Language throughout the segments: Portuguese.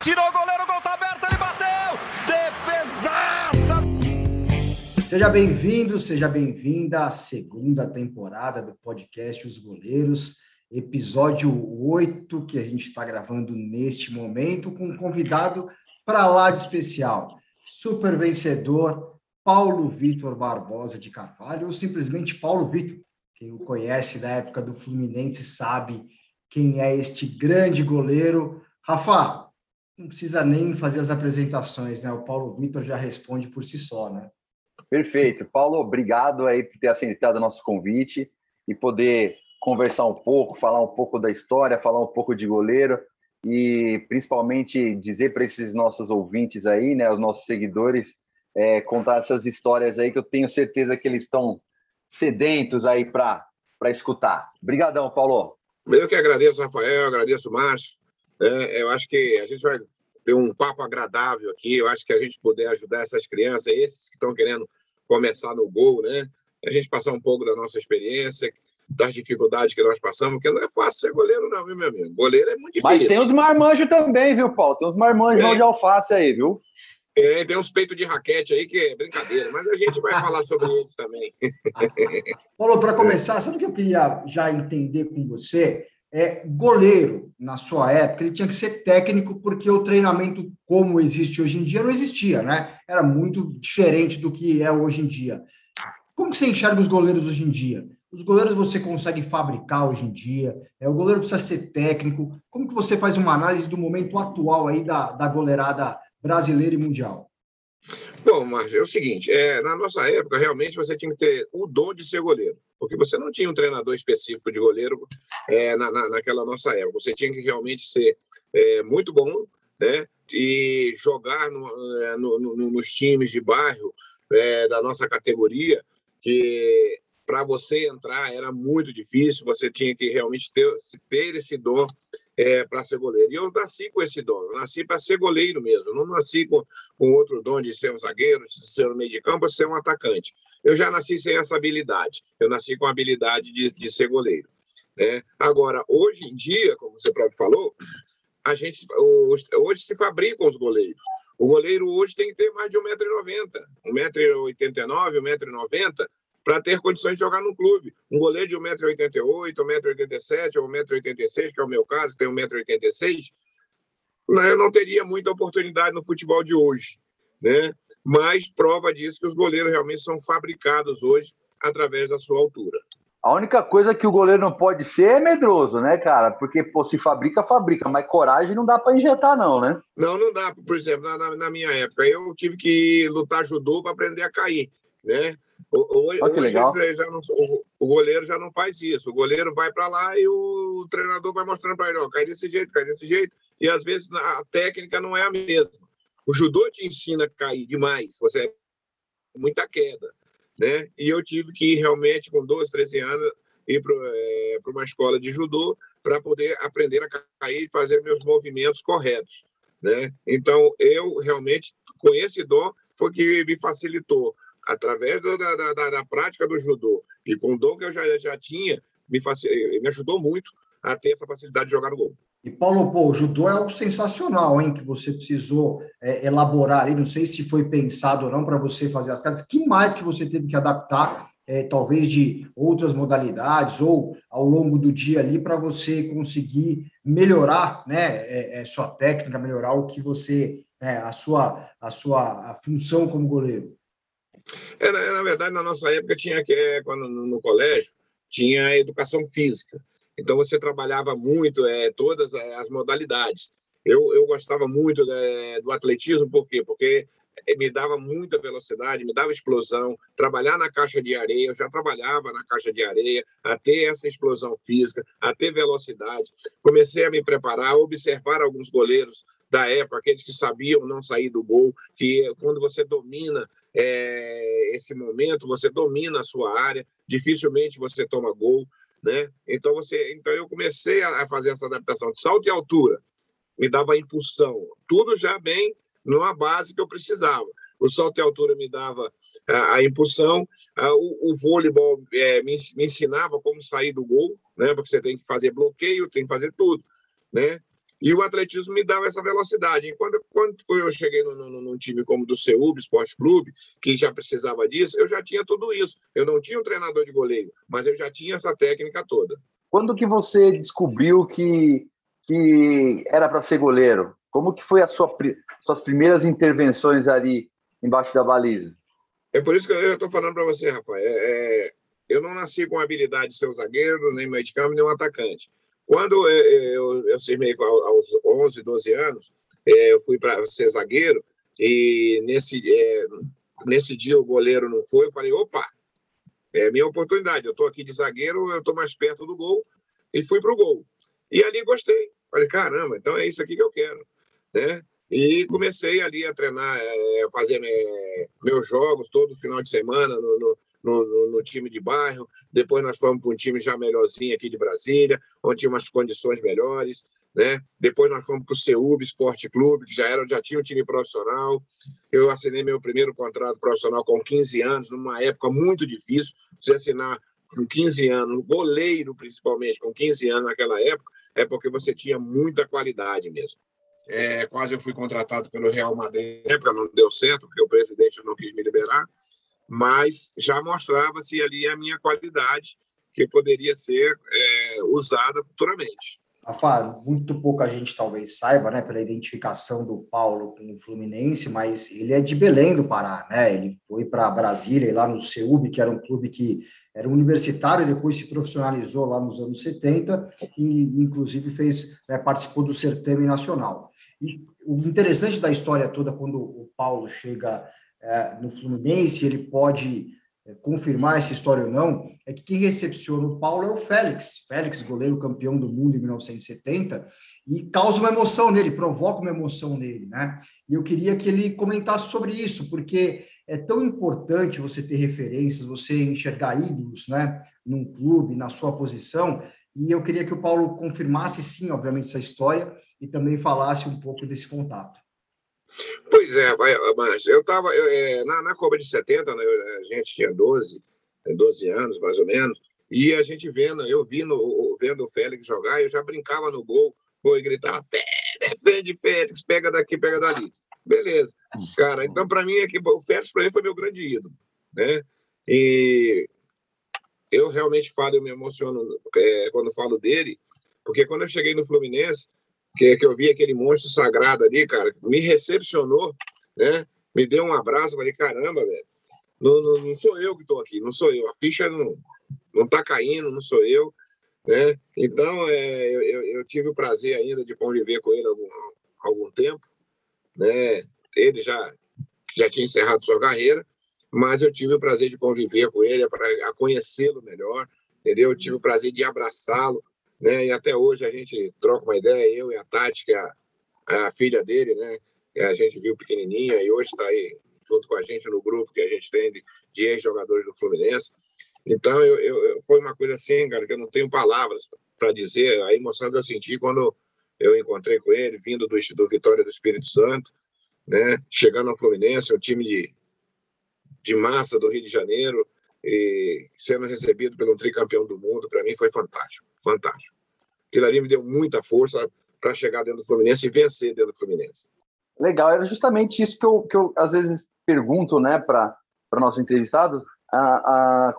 Tirou o goleiro, o gol tá aberto, ele bateu! Defesaça! Seja bem-vindo, seja bem-vinda à segunda temporada do podcast Os Goleiros, episódio 8 que a gente está gravando neste momento, com um convidado para lá de especial, super vencedor, Paulo Vitor Barbosa de Carvalho, ou simplesmente Paulo Vitor. Quem o conhece da época do Fluminense sabe quem é este grande goleiro. Rafa, não precisa nem fazer as apresentações, né? O Paulo Vitor já responde por si só, né? Perfeito. Paulo, obrigado aí por ter aceitado nosso convite e poder conversar um pouco, falar um pouco da história, falar um pouco de goleiro e principalmente dizer para esses nossos ouvintes aí, né, os nossos seguidores, é, contar essas histórias aí que eu tenho certeza que eles estão sedentos aí para escutar. Obrigadão, Paulo. Eu que agradeço, Rafael, agradeço, Márcio. É, eu acho que a gente vai ter um papo agradável aqui. Eu acho que a gente puder ajudar essas crianças, esses que estão querendo começar no gol, né? A gente passar um pouco da nossa experiência, das dificuldades que nós passamos, porque não é fácil ser goleiro, não, viu, meu amigo? Goleiro é muito difícil. Mas tem os marmanjos também, viu, Paulo? Tem uns marmanjos é. de alface aí, viu? É, tem uns peitos de raquete aí que é brincadeira, mas a gente vai falar sobre eles também. Paulo, para começar, sabe o que eu queria já entender com você? É, goleiro, na sua época, ele tinha que ser técnico, porque o treinamento como existe hoje em dia não existia, né? Era muito diferente do que é hoje em dia. Como você enxerga os goleiros hoje em dia? Os goleiros você consegue fabricar hoje em dia? É, o goleiro precisa ser técnico. Como que você faz uma análise do momento atual aí da, da goleirada brasileira e mundial? Bom, mas é o seguinte, é, na nossa época, realmente você tinha que ter o dom de ser goleiro, porque você não tinha um treinador específico de goleiro é, na, na, naquela nossa época. Você tinha que realmente ser é, muito bom, né? E jogar no, é, no, no, nos times de bairro é, da nossa categoria, que para você entrar era muito difícil, você tinha que realmente ter, ter esse dom é, para ser goleiro. E eu nasci com esse dom, eu nasci para ser goleiro mesmo, eu não nasci com, com outro dom de ser um zagueiro, de ser no meio de campo, de ser um atacante. Eu já nasci sem essa habilidade, eu nasci com a habilidade de, de ser goleiro. Né? Agora, hoje em dia, como você próprio falou, a gente hoje se fabricam os goleiros. O goleiro hoje tem que ter mais de 1,90m, 1,89m, 1,90m, para ter condições de jogar no clube. Um goleiro de 1,88m, 1,87m ou 1,86m, que é o meu caso, tem 1,86m, né, eu não teria muita oportunidade no futebol de hoje. Né? Mas prova disso que os goleiros realmente são fabricados hoje através da sua altura. A única coisa que o goleiro não pode ser é medroso, né, cara? Porque, pô, se fabrica, fabrica, mas coragem não dá para injetar, não, né? Não, não dá. Por exemplo, na, na minha época, eu tive que lutar judô para aprender a cair, né? Hoje, oh, legal. Não, o, o, goleiro já não faz isso. O goleiro vai para lá e o treinador vai mostrando para ele: ó, cai desse jeito, cai desse jeito. E às vezes a técnica não é a mesma. O judô te ensina a cair demais, você é muita queda. Né? E eu tive que ir realmente, com 12, 13 anos, ir para é, uma escola de judô para poder aprender a cair e fazer meus movimentos corretos. Né? Então, eu realmente, com esse dom, foi que me facilitou através da, da, da, da, prática do judô e com o dom que eu já, já tinha, me, me ajudou muito a ter essa facilidade de jogar no gol. E Paulo, pô, o judô é algo sensacional, hein? Que você precisou é, elaborar ali. Não sei se foi pensado ou não para você fazer as cartas. Que mais que você teve que adaptar, é, talvez de outras modalidades ou ao longo do dia ali para você conseguir melhorar, né? É, sua técnica, melhorar o que você, né, a sua, a sua a função como goleiro. É, na, verdade, na nossa época tinha que, é, quando no, no colégio, tinha educação física. Então você trabalhava muito é, todas as modalidades. Eu, eu gostava muito é, do atletismo, por quê? Porque é, me dava muita velocidade, me dava explosão. Trabalhar na caixa de areia, eu já trabalhava na caixa de areia, a ter essa explosão física, a ter velocidade. Comecei a me preparar, observar alguns goleiros da época, aqueles que sabiam não sair do gol, que quando você domina é, esse momento, você domina a sua área, dificilmente você toma gol, né? Então você, então eu comecei a fazer essa adaptação de salto e altura, me dava impulsão, tudo já bem numa base que eu precisava. O salto e altura me dava a, a impulsão, a, o, o voleibol é, me, me ensinava como sair do gol, né? Porque você tem que fazer bloqueio, tem que fazer tudo, né? E o atletismo me dava essa velocidade. E quando, eu cheguei num, num time como do Ceub Esporte Clube, que já precisava disso, eu já tinha tudo isso. Eu não tinha um treinador de goleiro, mas eu já tinha essa técnica toda. Quando que você descobriu que, que era para ser goleiro? Como que foi a sua suas primeiras intervenções ali embaixo da baliza? É por isso que eu estou falando para você, Rafael. É, é, eu não nasci com a habilidade de ser um zagueiro, nem meio de campo, nem um atacante. Quando eu, eu, eu aos 11, 12 anos, é, eu fui para ser zagueiro e nesse, é, nesse dia o goleiro não foi. Eu falei, opa, é minha oportunidade. Eu estou aqui de zagueiro, eu estou mais perto do gol e fui para o gol. E ali gostei. Falei, caramba, então é isso aqui que eu quero. Né? E comecei ali a treinar, é, fazer é, meus jogos todo final de semana no, no, no, no, time de bairro. Depois nós fomos para um time já melhorzinho aqui de Brasília, onde tinha umas condições melhores. Né? Depois nós fomos para o CEUB Esporte Clube, que já, era, já tinha um time profissional. Eu assinei meu primeiro contrato profissional com 15 anos, numa época muito difícil. Você assinar com 15 anos, goleiro principalmente, com 15 anos naquela época, é porque você tinha muita qualidade mesmo. É, quase eu fui contratado pelo Real Madrid, na época não deu certo, porque o presidente não quis me liberar mas já mostrava-se ali a minha qualidade que poderia ser é, usada futuramente. Rafa, muito pouca gente talvez saiba, né, pela identificação do Paulo com o Fluminense, mas ele é de Belém do Pará, né? Ele foi para Brasília, lá no CEUB, que era um clube que era universitário, depois se profissionalizou lá nos anos 70 e, inclusive, fez né, participou do certame nacional. E o interessante da história toda, quando o Paulo chega no Fluminense, ele pode é, confirmar essa história ou não, é que quem recepciona o Paulo é o Félix. Félix, goleiro campeão do mundo em 1970, e causa uma emoção nele, provoca uma emoção nele, né? E eu queria que ele comentasse sobre isso, porque é tão importante você ter referências, você enxergar ídolos, né, num clube, na sua posição, e eu queria que o Paulo confirmasse, sim, obviamente, essa história e também falasse um pouco desse contato. Pois é, mas eu estava é, na, na Copa de 70, né, a gente tinha 12, 12 anos mais ou menos, e a gente vendo, eu vindo, vendo o Félix jogar, eu já brincava no gol, e gritava: defende, Félix, pega daqui, pega dali. Beleza, cara, então para mim é que o Félix para mim foi meu grande ídolo, né? E eu realmente falo, eu me emociono é, quando falo dele, porque quando eu cheguei no Fluminense, que, que eu vi aquele monstro sagrado ali, cara, me recepcionou, né? Me deu um abraço, falei, caramba, velho, não, não, não sou eu que estou aqui, não sou eu, a ficha não, não tá caindo, não sou eu, né? Então, é, eu, eu tive o prazer ainda de conviver com ele algum, algum tempo, né? Ele já, já tinha encerrado sua carreira, mas eu tive o prazer de conviver com ele, para conhecê-lo melhor, entendeu? Eu tive o prazer de abraçá-lo, né? E até hoje a gente troca uma ideia, eu e a Tati, que é a, filha dele, né? Que a gente viu pequenininha e hoje está aí junto com a gente no grupo que a gente tem de, de ex-jogadores do Fluminense. Então, eu, eu, foi uma coisa assim, cara, que eu não tenho palavras para dizer a emoção que eu senti quando eu encontrei com ele, vindo do Instituto Vitória do Espírito Santo, né? Chegando ao Fluminense, um time de, de massa do Rio de Janeiro, e sendo recebido pelo tricampeão do mundo, para mim foi fantástico, fantástico. Aquilo ali me deu muita força para chegar dentro do Fluminense e vencer dentro do Fluminense. Legal, era justamente isso que eu, que eu às vezes pergunto né, para o nosso entrevistado, a, a,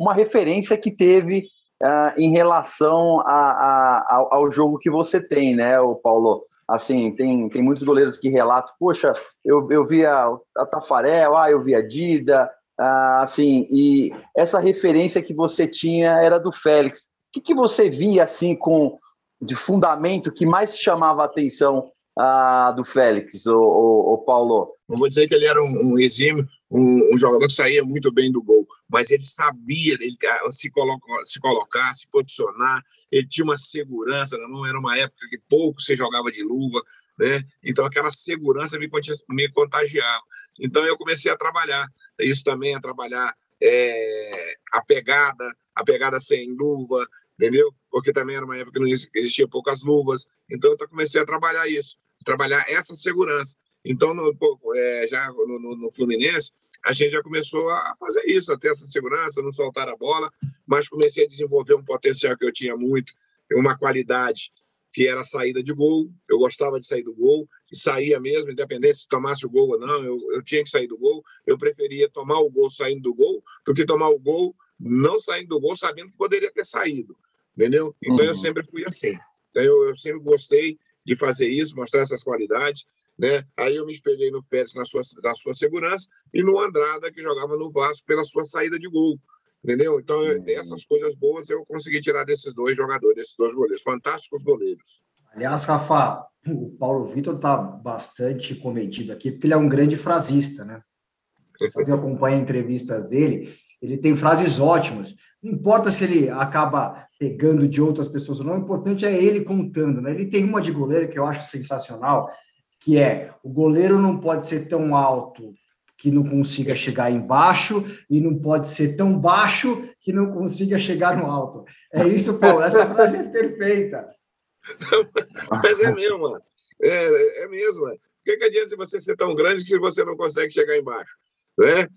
uma referência que teve a, em relação a, ao, ao, jogo que você tem, né, o Paulo? Assim, tem, tem muitos goleiros que relatam, poxa, eu, eu via a Tafarel, ah, eu via a Dida, ah, assim, e essa referência que você tinha era do Félix. Que, que você via assim com de fundamento que mais chamava a atenção ah, do Félix, o, o, o, Paulo? Não vou dizer que ele era um, um exímio, um, um, jogador que saía muito bem do gol, mas ele sabia ele, ah, se, colocar, se colocar, se posicionar, ele tinha uma segurança, não era uma época que pouco se jogava de luva, né? Então aquela segurança me, me contagiava. Então eu comecei a trabalhar isso também é trabalhar é, a pegada, a pegada sem luva, entendeu? Porque também era uma época que não existia poucas luvas. Então eu comecei a trabalhar isso, trabalhar essa segurança. Então, no, é, já no, no, no, Fluminense, a gente já começou a fazer isso, a ter essa segurança, não soltar a bola, mas comecei a desenvolver um potencial que eu tinha muito, uma qualidade que era a saída de gol. Eu gostava de sair do gol e saía mesmo, independente se tomasse o gol ou não, eu, eu tinha que sair do gol. Eu preferia tomar o gol saindo do gol do que tomar o gol não saindo do gol sabendo que poderia ter saído, entendeu? Então uhum. eu sempre fui assim. Então eu, eu, sempre gostei de fazer isso, mostrar essas qualidades, né? Aí eu me espelhei no Félix na sua, na sua segurança e no Andrada que jogava no Vasco pela sua saída de gol. Entendeu? Então, uhum. essas coisas boas eu consegui tirar desses dois jogadores, desses dois goleiros, fantásticos goleiros. Aliás, Rafa, o Paulo Vitor está bastante cometido aqui, porque ele é um grande frasista, né? Você acompanha entrevistas dele, ele tem frases ótimas. Não importa se ele acaba pegando de outras pessoas ou não, o importante é ele contando, né? Ele tem uma de goleiro que eu acho sensacional, que é o goleiro não pode ser tão alto que não consiga chegar embaixo e não pode ser tão baixo que não consiga chegar no alto. É isso, Paulo. Essa frase é perfeita. Mas é mesmo, mano. É, é mesmo. Mano. O que, que adianta você ser tão grande que você não consegue chegar embaixo? Né?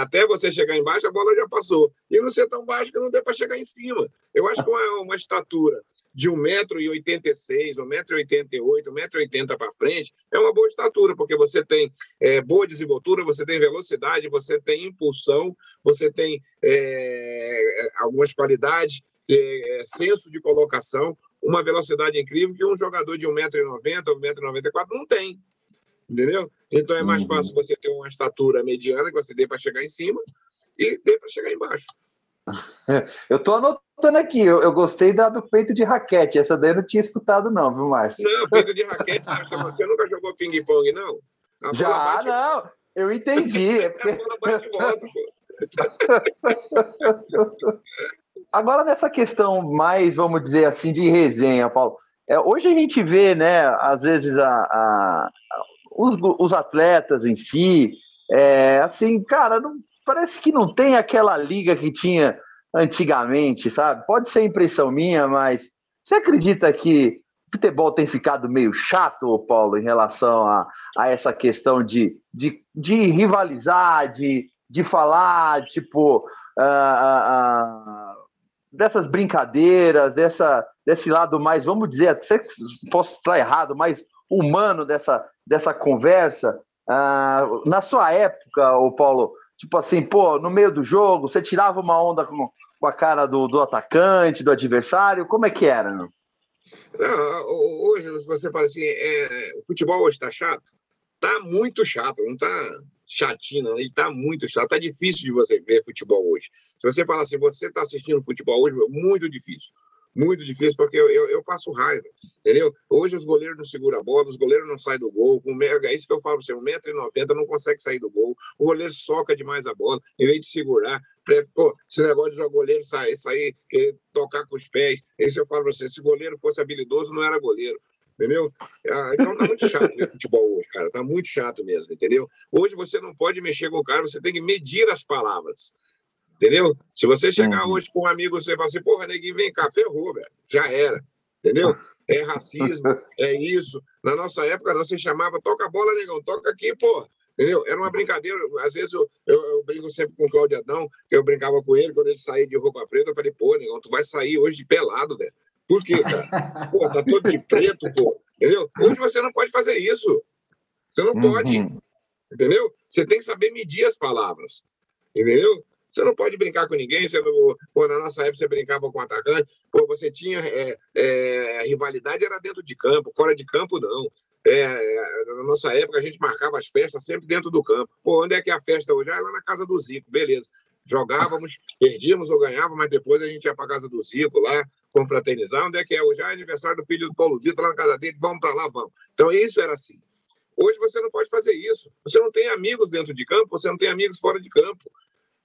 Até você chegar embaixo, a bola já passou. E não ser tão baixo que não dê para chegar em cima. Eu acho que uma, uma estatura de 1,86m, 1,88m, 1,80m para frente, é uma boa estatura, porque você tem é, boa desenvoltura, você tem velocidade, você tem impulsão, você tem é, algumas qualidades, é, senso de colocação, uma velocidade incrível que um jogador de 1,90m, 1,94m não tem. Entendeu? Então é mais uhum. fácil você ter uma estatura mediana que você dê para chegar em cima e dê para chegar embaixo. Eu estou anotando aqui, eu, eu, gostei da do peito de raquete. Essa daí eu não tinha escutado, não, viu, Márcio? Não, peito de raquete, você nunca jogou ping-pong, não? A Já, bate... não, eu entendi. É porque... Agora, nessa questão mais, vamos dizer assim, de resenha, Paulo. É, hoje a gente vê, né, às vezes, a, a, os, os atletas em si, é, assim, cara, não, parece que não tem aquela liga que tinha antigamente, sabe? Pode ser impressão minha, mas você acredita que o futebol tem ficado meio chato, Paulo, em relação a, a essa questão de, de, de rivalizar, de, de falar, tipo, uh, uh, dessas brincadeiras, dessa, desse lado mais, vamos dizer, posso estar errado, mais humano dessa, dessa conversa. Uh, na sua época, o Paulo, tipo assim, pô, no meio do jogo, você tirava uma onda com, com a cara do, do atacante, do adversário, como é que era? Não? Não, hoje, você fala assim, é, o futebol hoje está chato? Tá muito chato, não tá chatinho, ele tá muito chato, tá difícil de você ver futebol hoje. Se você falar assim, você tá assistindo futebol hoje, muito difícil muito difícil, porque eu, eu, eu, passo raiva, entendeu? Hoje os goleiros não seguram a bola, os goleiros não saem do gol, com mega, é isso que eu falo, você, 1,90m não consegue sair do gol, o goleiro soca demais a bola, em vez de segurar, pô, esse negócio de jogar goleiro sair, sair tocar com os pés, isso eu falo pra você, se o goleiro fosse habilidoso, não era goleiro. Entendeu? Ah, então tá muito chato o futebol hoje, cara. Tá muito chato mesmo, entendeu? Hoje você não pode mexer com o cara, você tem que medir as palavras. Entendeu? Se você chegar hoje com um amigo, você fala assim, porra, neguinho, vem cá, ferrou, velho. Já era. Entendeu? É racismo, é isso. Na nossa época, não, você chamava, toca a bola, negão, toca aqui, porra. Entendeu? Era uma brincadeira. Às vezes eu, eu, eu, brinco sempre com o Claudio Adão, que eu brincava com ele quando ele saía de roupa preta. Eu falei, pô, negão, tu vai sair hoje de pelado, velho. Por quê, cara? Pô, tá todo de preto, pô. Entendeu? Hoje você não pode fazer isso. Você não pode. Uhum. Entendeu? Você tem que saber medir as palavras. Entendeu? Você não pode brincar com ninguém. Você não, pô, na nossa época, você brincava com o atacante. Pô, você tinha é, é, rivalidade, era dentro de campo, fora de campo, não. É, na nossa época, a gente marcava as festas sempre dentro do campo. Pô, onde é que é a festa hoje? Ah, lá na casa do Zico, beleza. Jogávamos, perdíamos ou ganhávamos, mas depois a gente ia para casa do Zico lá, confraternizar. Onde é que é hoje? Ah, é aniversário do filho do Paulo Vitor, lá na casa dele, vamos para lá, vamos. Então, isso era assim. Hoje você não pode fazer isso. Você não tem amigos dentro de campo, você não tem amigos fora de campo.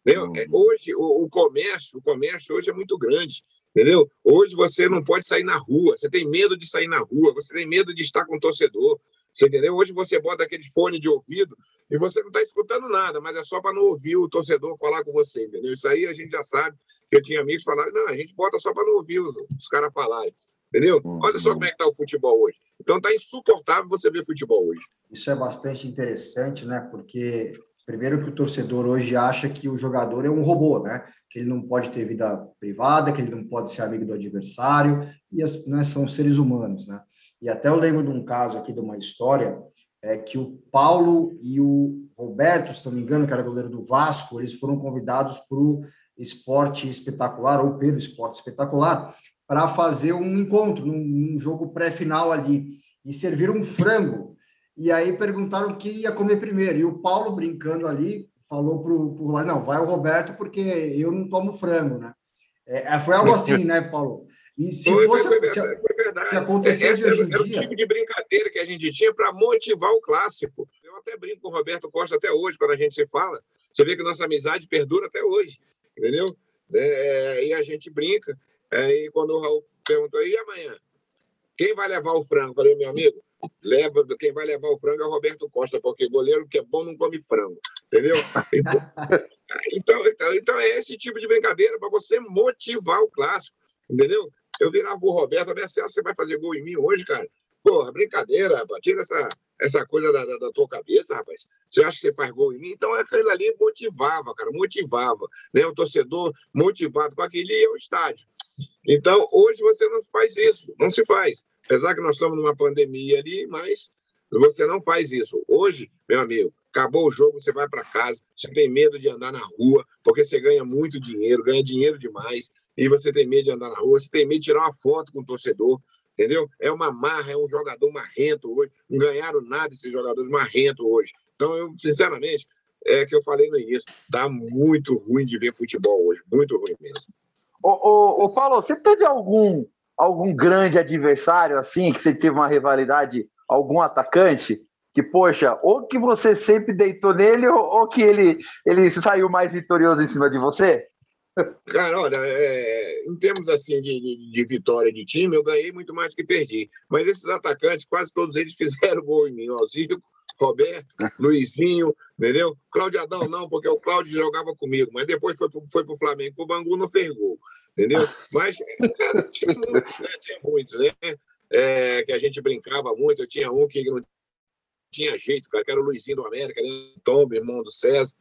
Entendeu? É, hoje, o, o, comércio, o comércio hoje é muito grande. Entendeu? Hoje você não pode sair na rua, você tem medo de sair na rua, você tem medo de estar com o torcedor. Você entendeu? Hoje você bota aquele fone de ouvido e você não está escutando nada, mas é só para não ouvir o torcedor falar com você, entendeu? Isso aí a gente já sabe. Eu tinha amigos que falaram, não, a gente bota só para não ouvir os, os caras falarem. Entendeu? Olha só como é que está o futebol hoje. Então está insuportável você ver futebol hoje. Isso é bastante interessante, né? Porque Primeiro que o torcedor hoje acha que o jogador é um robô, né? Que ele não pode ter vida privada, que ele não pode ser amigo do adversário. e as, né, são seres humanos, né? E até eu lembro de um caso aqui, de uma história, é que o Paulo e o Roberto, se não me engano, que era goleiro do Vasco, eles foram convidados para o Esporte Espetacular, ou pelo Esporte Espetacular, para fazer um encontro, num, jogo pré-final ali, e serviram um frango. E aí perguntaram quem ia comer primeiro. E o Paulo, brincando ali, falou para o Roberto, não, vai o Roberto, porque eu não tomo frango, né? É, é foi algo assim, né, Paulo? E se foi, fosse, foi, se, foi verdade. se acontecesse hoje em era dia... o tipo de brincadeira que a gente tinha para motivar o clássico. Eu até brinco com o Roberto Costa até hoje, quando a gente se fala. Você vê que nossa amizade perdura até hoje, entendeu? É, e a gente brinca. É, e quando o Raul perguntou, e amanhã? Quem vai levar o frango? Eu falei, meu amigo, leva, quem vai levar o frango é o Roberto Costa, porque goleiro que é bom não come frango, entendeu? Então, então, então é esse tipo de brincadeira para você motivar o clássico, entendeu? Eu virava o Roberto, você vai fazer gol em mim hoje, cara? Porra, brincadeira, rapaz. Tira essa, essa coisa da, da, da, tua cabeça, rapaz. Você acha que você faz gol em mim? Então aquilo ali motivava, cara, motivava. Né? O torcedor motivado para aquele ir ao estádio. Então, hoje você não faz isso, não se faz. Apesar que nós estamos numa pandemia ali, mas você não faz isso. Hoje, meu amigo, acabou o jogo, você vai para casa, você tem medo de andar na rua, porque você ganha muito dinheiro, ganha dinheiro demais, e você tem medo de andar na rua, você tem medo de tirar uma foto com o torcedor, entendeu? É uma marra, é um jogador marrento hoje. Não ganharam nada esses jogadores marrentos hoje. Então, eu, sinceramente, é que eu falei no início, tá muito ruim de ver futebol hoje, muito ruim mesmo. Ô, ô, ô, Paulo, você teve algum, algum grande adversário assim, que você teve uma rivalidade, algum atacante? Que, poxa, ou que você sempre deitou nele, ou, ou que ele, ele saiu mais vitorioso em cima de você? Cara, olha, é, em termos assim de, de, de, vitória de time, eu ganhei muito mais do que perdi. Mas esses atacantes, quase todos eles fizeram gol em mim. O Zico, Roberto, Luizinho, entendeu? Cláudio Adão não, porque o Cláudio jogava comigo, mas depois foi, foi para o Flamengo, o Bangu não fez gol, entendeu? Mas, cara, tinha, muitos, né? É, que a gente brincava muito, eu tinha um que não tinha jeito, cara, que era o Luizinho do América, né? Tom, irmão do César,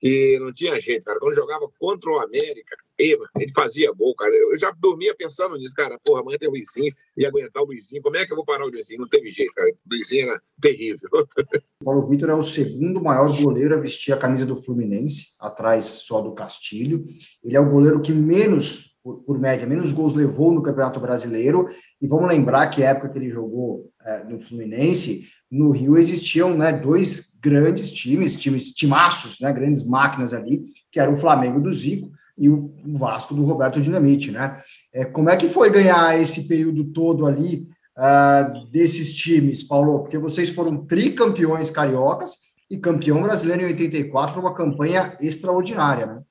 que não tinha jeito, cara. Quando jogava contra o América, ele fazia gol, cara. Eu já dormia pensando nisso, cara. Porra, amanhã tem o Luizinho, ia aguentar o Luizinho. Como é que eu vou parar o Luizinho? Não teve jeito, cara. O Luizinho era terrível. Paulo Vitor é o segundo maior goleiro a vestir a camisa do Fluminense, atrás só do Castilho. Ele é o goleiro que menos, por, por média, menos gols levou no Campeonato Brasileiro. E vamos lembrar que a época que ele jogou é, no Fluminense, no Rio existiam né, dois grandes times, times timaços, né, grandes máquinas ali, que eram o Flamengo do Zico e o Vasco do Roberto Dinamite, né? É, como é que foi ganhar esse período todo ali uh, desses times, Paulo? Porque vocês foram tricampeões cariocas e campeão brasileiro em 84, foi uma campanha extraordinária, né?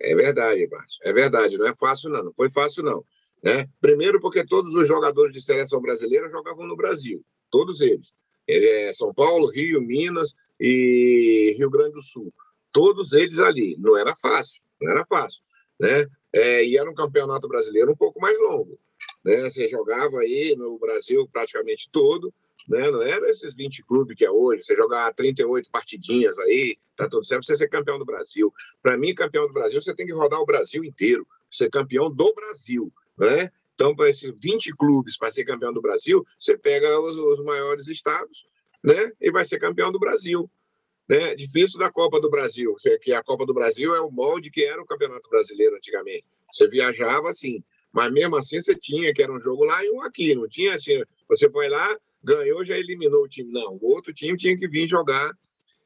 É verdade, Márcio. É verdade. Não é fácil, não. Não foi fácil, não. Né? Primeiro, porque todos os jogadores de seleção brasileira jogavam no Brasil. Todos eles é, São Paulo, Rio, Minas e Rio Grande do Sul. Todos eles ali. Não era fácil, não era fácil. Né? É, e era um campeonato brasileiro um pouco mais longo. Né? Você jogava aí no Brasil praticamente todo, né? não era esses 20 clubes que é hoje, você jogar 38 partidinhas aí, tá tudo certo, você ser campeão do Brasil. Para mim, campeão do Brasil, você tem que rodar o Brasil inteiro, ser campeão do Brasil. Né? Então, para esses 20 clubes, para ser campeão do Brasil, você pega os, os, maiores estados né, e vai ser campeão do Brasil. Né? Difícil da Copa do Brasil, que a Copa do Brasil é o molde que era o Campeonato Brasileiro antigamente. Você viajava assim, mas mesmo assim você tinha que era um jogo lá e um aqui, não tinha assim, você foi lá, ganhou, já eliminou o time. Não, o outro time tinha que vir jogar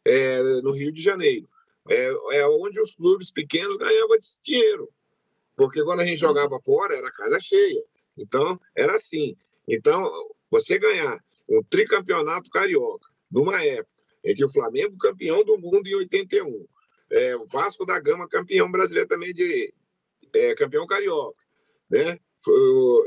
é, no Rio de Janeiro. É, é onde os clubes pequenos ganhavam dinheiro porque quando a gente jogava fora era casa cheia. Então, era assim. Então, você ganhar um tricampeonato carioca, numa época em que o Flamengo campeão do mundo em 81, é, o Vasco da Gama campeão brasileiro também de é, campeão carioca, né?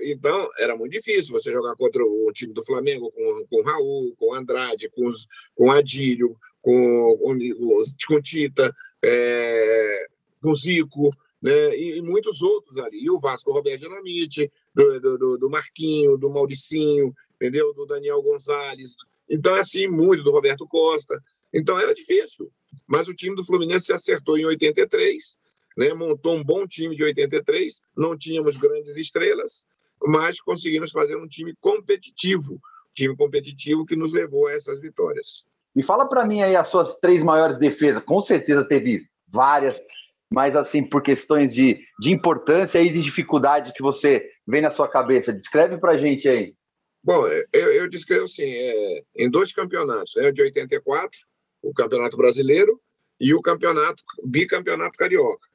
Então, era muito difícil você jogar contra o time do Flamengo com, com Raul, com Andrade, com, os, com Adílio, com, com, com Tita, é, com Zico, né? E, e, muitos outros ali. E o Vasco, o Roberto Dinamite, do, do, do, Marquinho, do Mauricinho, entendeu? Do Daniel Gonzalez. Então, é assim, muito do Roberto Costa. Então, era difícil. Mas o time do Fluminense se acertou em 83, né? montou um bom time de 83, não tínhamos grandes estrelas, mas conseguimos fazer um time competitivo, time competitivo que nos levou a essas vitórias. Me fala para mim aí as suas três maiores defesas. Com certeza teve várias, mas assim, por questões de, de importância e de dificuldade que você vem na sua cabeça. Descreve para a gente aí. Bom, eu, eu descrevo assim, é, em dois campeonatos, né, o de 84, o Campeonato Brasileiro, e o campeonato, bicampeonato carioca.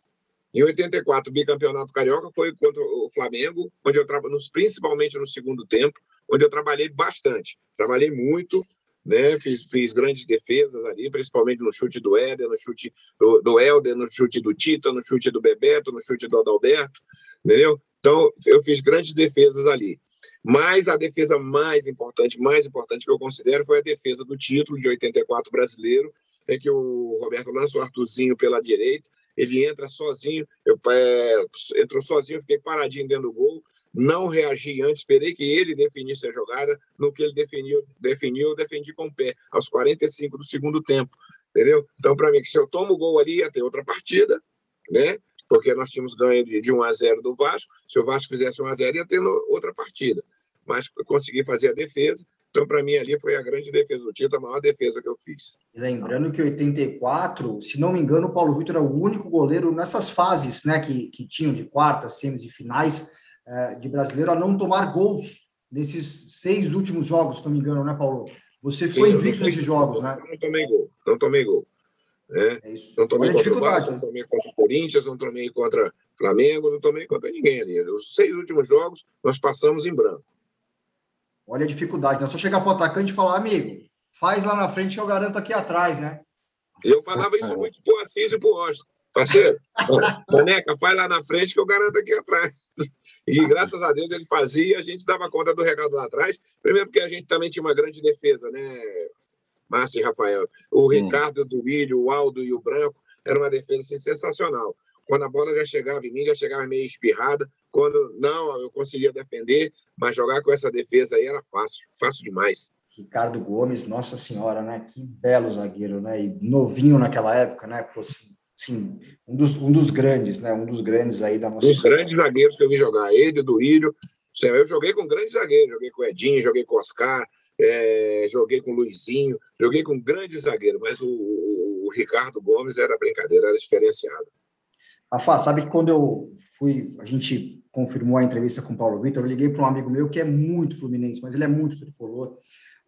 Em 84, o bicampeonato carioca foi contra o Flamengo, onde eu trabalhei, principalmente no segundo tempo, onde eu trabalhei bastante. Trabalhei muito, né? Fiz, fiz grandes defesas ali, principalmente no chute do Éder, no chute do, do Helder, no chute do Tita, no chute do Bebeto, no chute do Adalberto, entendeu? Então, eu fiz grandes defesas ali. Mas a defesa mais importante, mais importante que eu considero foi a defesa do título de 84 brasileiro, é que o Roberto lança o Artuzinho pela direita, ele entra sozinho, eu, é, entrou sozinho, fiquei paradinho dentro do gol, não reagi antes, esperei que ele definisse a jogada, no que ele definiu, definiu eu defendi com o pé, aos 45 do segundo tempo, entendeu? Então, para mim, se eu tomo o gol ali, ia ter outra partida, né? Porque nós tínhamos ganho de, de 1 a 0 do Vasco, se o Vasco fizesse 1 a 0 ia ter outra partida, mas consegui fazer a defesa, então, para mim, ali foi a grande defesa do título, a maior defesa que eu fiz. lembrando que 84, se não me engano, o Paulo Vitor era o único goleiro nessas fases né, que, que tinham de quartas, semis e finais de brasileiro a não tomar gols nesses seis últimos jogos, se não me engano, né, Paulo? Você foi invicto nesses jogos, né? Não tomei gol, não tomei gol. Né? É isso. Não tomei contra o Vasco, não tomei contra o Corinthians, não tomei contra o Flamengo, não tomei contra ninguém ali. Os seis últimos jogos nós passamos em branco. Olha a dificuldade. É só chegar para o atacante e falar, amigo, faz lá na frente que eu garanto aqui atrás, né? Eu falava isso muito pro Assis e pro Austin. Parceiro, boneca, faz lá na frente que eu garanto aqui atrás. E graças a Deus ele fazia, a gente dava conta do recado lá atrás. Primeiro porque a gente também tinha uma grande defesa, né, Márcio e Rafael? O Ricardo, do Duílio, o Aldo e o Branco, era uma defesa assim, sensacional. Quando a bola já chegava em mim, já chegava meio espirrada. Quando não, eu conseguia defender, mas jogar com essa defesa aí era fácil, fácil demais. Ricardo Gomes, nossa senhora, né? Que belo zagueiro, né? E novinho naquela época, né? Pô, assim, sim, um dos, um dos grandes, né? Um dos grandes aí da nossa. Um dos grandes zagueiros que eu vi jogar, ele, do Ilho. Eu joguei com grandes zagueiros, joguei com o Edinho, joguei com o Oscar, é, joguei com o Luizinho, joguei com grandes zagueiros, mas o, o, o Ricardo Gomes era brincadeira, era diferenciado. Rafa, sabe que quando eu fui, a gente confirmou a entrevista com o Paulo Vitor, eu liguei para um amigo meu que é muito fluminense, mas ele é muito tricolor,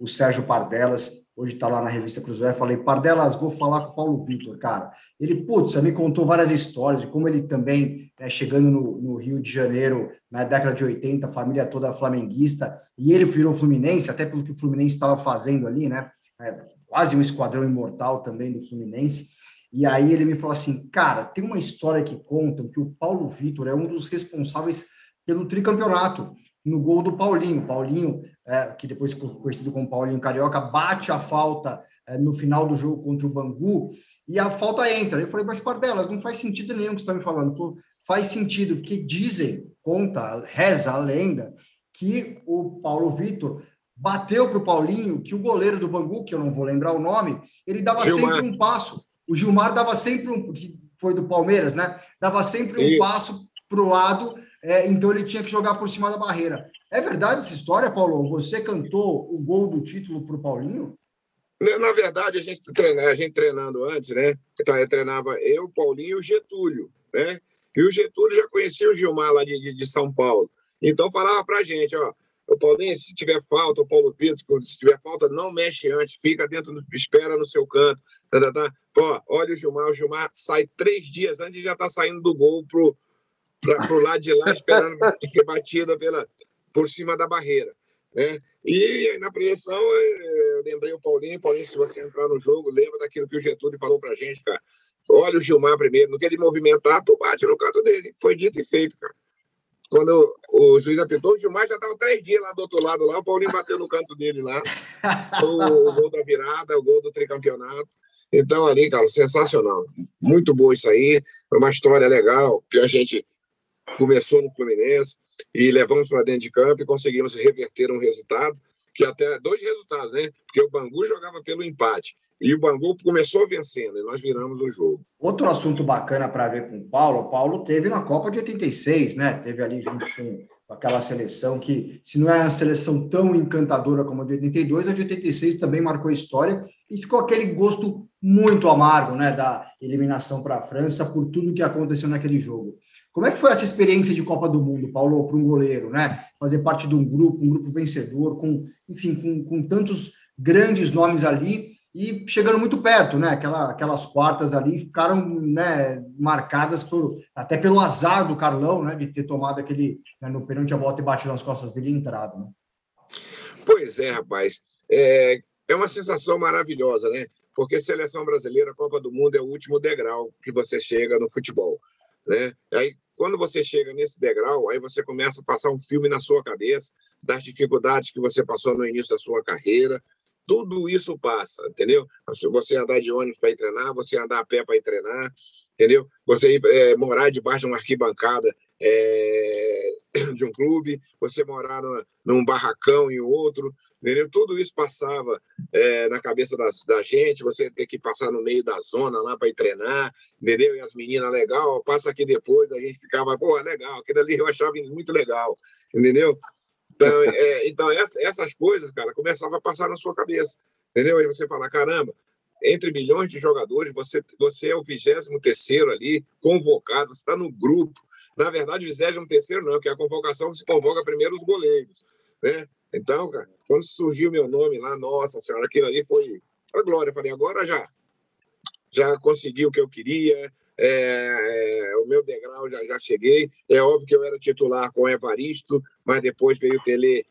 o Sérgio Pardelas, hoje está lá na revista Cruzeiro, falei, Pardelas, vou falar com o Paulo Vitor, cara. Ele, putz, me contou várias histórias de como ele também, né, chegando no, no, Rio de Janeiro, na década de 80, a família toda flamenguista, e ele virou Fluminense, até pelo que o Fluminense estava fazendo ali, né? É, quase um esquadrão imortal também do Fluminense. E aí ele me falou assim, cara, tem uma história que contam que o Paulo Vitor é um dos responsáveis pelo tricampeonato no gol do Paulinho. Paulinho, é, que depois conhecido como Paulinho Carioca, bate a falta é, no final do jogo contra o Bangu e a falta entra. Eu falei, mas Pardelas, não faz sentido nenhum que você está me falando. Falou, faz sentido, porque dizem, conta, reza a lenda, que o Paulo Vitor bateu para o Paulinho, que o goleiro do Bangu, que eu não vou lembrar o nome, ele dava Gilmar. sempre um passo o Gilmar dava sempre um, que foi do Palmeiras, né? Dava sempre um passo para o lado, é, então ele tinha que jogar por cima da barreira. É verdade essa história, Paulo? Você cantou o gol do título para o Paulinho? Na verdade, a gente, treina, a gente treinando antes, né? Então, eu treinava eu, Paulinho e o Getúlio, né? E o Getúlio já conhecia o Gilmar lá de, de, de São Paulo. Então falava para a gente, ó, o Paulinho, se tiver falta, o Paulo Vitor, se tiver falta, não mexe antes, fica dentro, do, espera no seu canto. Tá, tá, tá. Olha o Gilmar, o Gilmar sai três dias antes e já está saindo do gol pro, pra, pro lado de lá, esperando que batida pela, por cima da barreira. Né? E na pressão, eu lembrei o Paulinho, Paulinho, se você entrar no jogo, lembra daquilo que o Getúlio falou pra gente, cara. Olha o Gilmar primeiro, no que ele movimentar, tu bate no canto dele. Foi dito e feito, cara. Quando o juiz apitou, o Gilmar já estava três dias lá do outro lado, lá, o Paulinho bateu no canto dele lá. o, gol da virada, o gol do tricampeonato. Então, ali, cara, sensacional. Muito bom isso aí. Foi uma história legal que a gente começou no Fluminense e levamos para dentro de campo e conseguimos reverter um resultado que até dois resultados, né? Porque o Bangu jogava pelo empate e o Bangu começou vencendo e nós viramos o jogo. Outro assunto bacana para ver com o Paulo, o Paulo teve na Copa de 86, né? Teve ali junto com aquela seleção que, se não é uma seleção tão encantadora como a de 82, a de 86 também marcou história e ficou aquele gosto muito amargo, né, da eliminação para a França por tudo que aconteceu naquele jogo. Como é que foi essa experiência de Copa do Mundo, Paulo, para um goleiro, né? Fazer parte de um grupo, um grupo vencedor, com, enfim, com, com tantos grandes nomes ali e chegando muito perto, né? Aquela, aquelas quartas ali ficaram né, marcadas por, até pelo azar do Carlão, né? De ter tomado aquele né, no pênalti a bola e batido nas costas dele e entrado, né? Pois é, rapaz. É, é uma sensação maravilhosa, né? Porque seleção brasileira, Copa do Mundo é o último degrau que você chega no futebol, né? Aí quando você chega nesse degrau, aí você começa a passar um filme na sua cabeça das dificuldades que você passou no início da sua carreira, tudo isso passa, entendeu? Você andar de ônibus para ir treinar, você andar a pé para ir treinar, entendeu? Você ir, é, morar debaixo de uma arquibancada é, de um clube, você morar no, num barracão em outro, entendeu? Tudo isso passava é, na cabeça da, da, gente, você ter que passar no meio da zona lá para ir treinar, entendeu? E as meninas, legal, passa aqui depois, a gente ficava, pô, legal, aquilo ali eu achava muito legal, entendeu? Então, é, então essas coisas, cara, começavam a passar na sua cabeça, entendeu? Aí você fala, caramba, entre milhões de jogadores, você, você é o 23 terceiro ali, convocado, você está no grupo. Na verdade, o 23 terceiro não, porque a convocação se convoca primeiro os goleiros, né? Então, cara, quando surgiu meu nome lá, nossa senhora, aquilo ali foi a glória. Eu falei, agora já, já consegui o que eu queria, é, é, o meu degrau já, já cheguei. É óbvio que eu era titular com Evaristo, mas depois veio o Tele,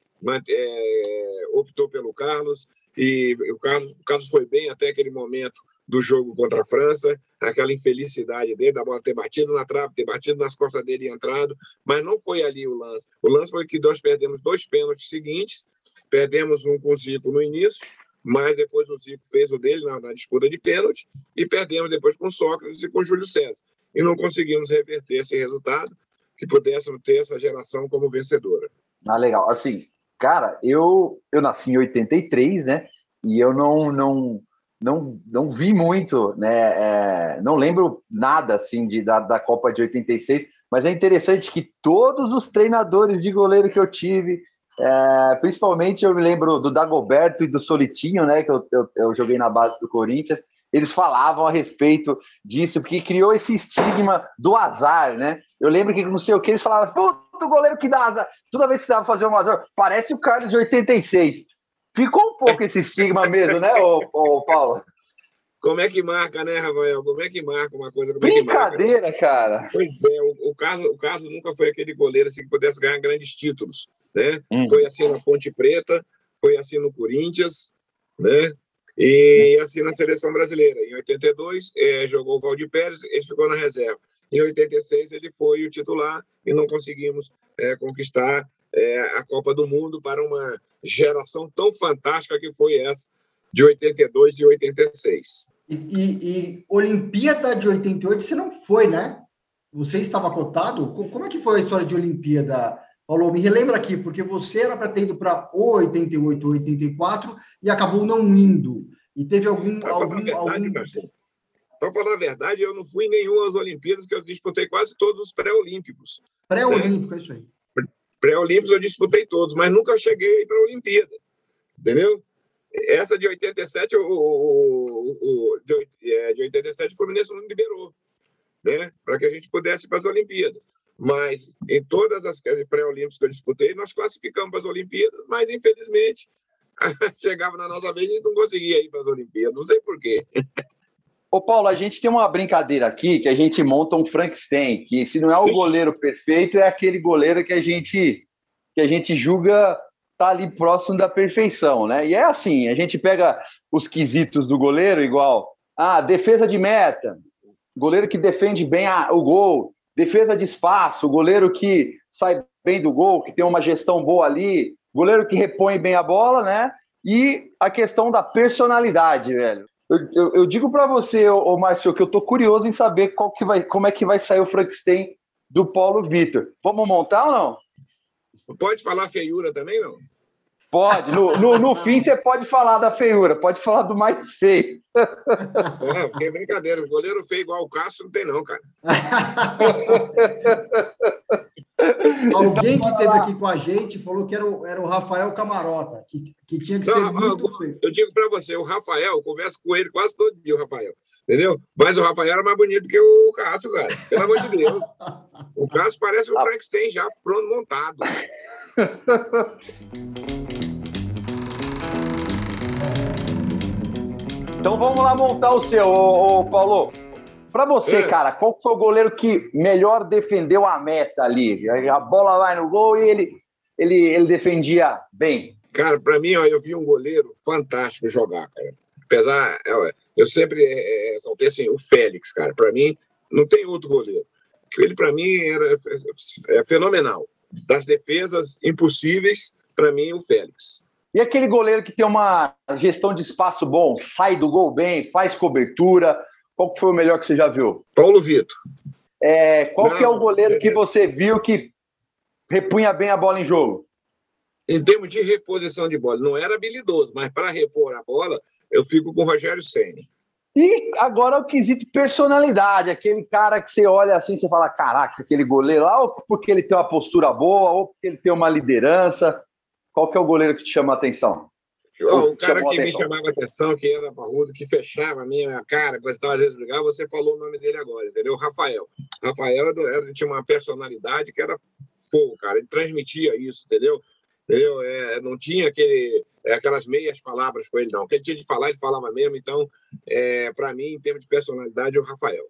é, optou pelo Carlos, e o Carlos, o Carlos foi bem até aquele momento do jogo contra a França, aquela infelicidade dele, da bola ter batido na trave, ter batido nas costas dele e entrado, mas não foi ali o lance. O lance foi que nós perdemos dois pênaltis seguintes, perdemos um com o Zico no início, mas depois o Zico fez o dele na, na, disputa de pênalti e perdemos depois com Sócrates e com Júlio César. E não conseguimos reverter esse resultado, que pudéssemos ter essa geração como vencedora. Ah, legal. Assim, cara, eu, eu nasci em 83, né? E eu não, não, não, não vi muito, né? É, não lembro nada assim de, da, da Copa de 86, mas é interessante que todos os treinadores de goleiro que eu tive, é, principalmente eu me lembro do Dagoberto e do Solitinho, né? Que eu, eu, eu, joguei na base do Corinthians. Eles falavam a respeito disso, porque criou esse estigma do azar, né? Eu lembro que não sei o que, eles falavam, puto, goleiro que dá azar. Toda vez que vai fazer um azar, parece o Carlos de 86. Ficou um pouco esse estigma mesmo, né, ô, ô Paulo? Como é que marca, né, Rafael? Como é que marca uma coisa? Como Brincadeira, é cara. Pois é, o, o, Carlos, o Carlos nunca foi aquele goleiro assim, que pudesse ganhar grandes títulos. Né? Hum. Foi assim na Ponte Preta, foi assim no Corinthians, né? E assim na seleção brasileira. Em 82, é, jogou o Valdir Pérez, ele ficou na reserva. Em 86, ele foi o titular e não conseguimos é, conquistar é, a Copa do Mundo para uma geração tão fantástica que foi essa de 82 e 86. E, e, e Olimpíada de 88 você não foi, né? Você estava cotado? Como é que foi a história de Olimpíada? Paulo, me relembra aqui, porque você era para ter ido para 88 ou 84 e acabou não indo. E teve algum. Para algum, falar, algum... Falar a verdade, eu não fui em nenhuma das Olimpíadas, que eu disputei quase todos os pré-olímpicos. Pré-olímpico, né? é isso aí. Pré-olímpicos eu disputei todos, mas nunca cheguei para a Olimpíada. Entendeu? Essa de 87, o, o, o de, é, de 87, o Fluminense não liberou, né? Para que a gente pudesse ir para as Olimpíadas. Mas em todas as pré-olímpicas que eu disputei, nós classificamos para as Olimpíadas, mas infelizmente chegava na nossa vez e não conseguia ir para as Olimpíadas. Não sei por quê. Ô, Paulo, a gente tem uma brincadeira aqui que a gente monta um Frankenstein, que se não é o goleiro perfeito, é aquele goleiro que a gente que a gente julga tá ali próximo da perfeição, né? E é assim, a gente pega os quesitos do goleiro igual, ah, defesa de meta, goleiro que defende bem a, o gol, defesa de espaço, goleiro que sai bem do gol, que tem uma gestão boa ali, goleiro que repõe bem a bola, né? E a questão da personalidade, velho. Eu, eu, eu digo para você, ô, ô Márcio, que eu tô curioso em saber qual que vai, como é que vai sair o Frankenstein do Paulo Vitor. Vamos montar ou não? Pode falar feiura também, não? Pode. No, no, no, fim, você pode falar da feiura, pode falar do mais feio. É, porque é brincadeira. Goleiro feio igual o Cássio não tem, não, cara. Alguém que esteve aqui com a gente falou que era o, era o Rafael Camarota, que, que tinha que ser não, muito eu, feio. Eu digo para você, o Rafael, eu converso com ele quase todo dia, o Rafael. Entendeu? Mas o Rafael era mais bonito que o Cássio, cara. Pelo amor de Deus. O Cássio parece um. Frankenstein já pronto montado. Então vamos lá montar o seu, ô, ô Paulo. Para você, é. cara, qual foi o goleiro que melhor defendeu a meta ali? A bola vai no gol e ele, ele, ele defendia bem. Cara, para mim, ó, eu vi um goleiro fantástico jogar, cara. Apesar, eu sempre é, é, saltei assim, o Félix, cara. Para mim, não tem outro goleiro. Ele, para mim, era é, é fenomenal. Das defesas impossíveis, para mim, o Félix. E aquele goleiro que tem uma gestão de espaço bom, sai do gol bem, faz cobertura, qual foi o melhor que você já viu? Paulo Vitor. É, qual Não, que é o goleiro é... que você viu que repunha bem a bola em jogo? Em termos de reposição de bola, não era habilidoso, mas para repor a bola, eu fico com o Rogério Senni. E agora o quesito personalidade, aquele cara que você olha assim, você fala, caraca, aquele goleiro lá, ou porque ele tem uma postura boa, ou porque ele tem uma liderança. Qual que é o goleiro que te chama a atenção? O cara que me chamava a atenção, que era barrudo, que fechava a minha cara, que estava às vezes brigar, você falou o nome dele agora, entendeu? Rafael. Rafael era, tinha uma personalidade que era fogo, cara. Ele transmitia isso, entendeu? entendeu? É, não tinha aquele, é, aquelas meias palavras com ele, não. O que ele tinha de falar, ele falava mesmo. Então, é, para mim, em termos de personalidade, é o Rafael.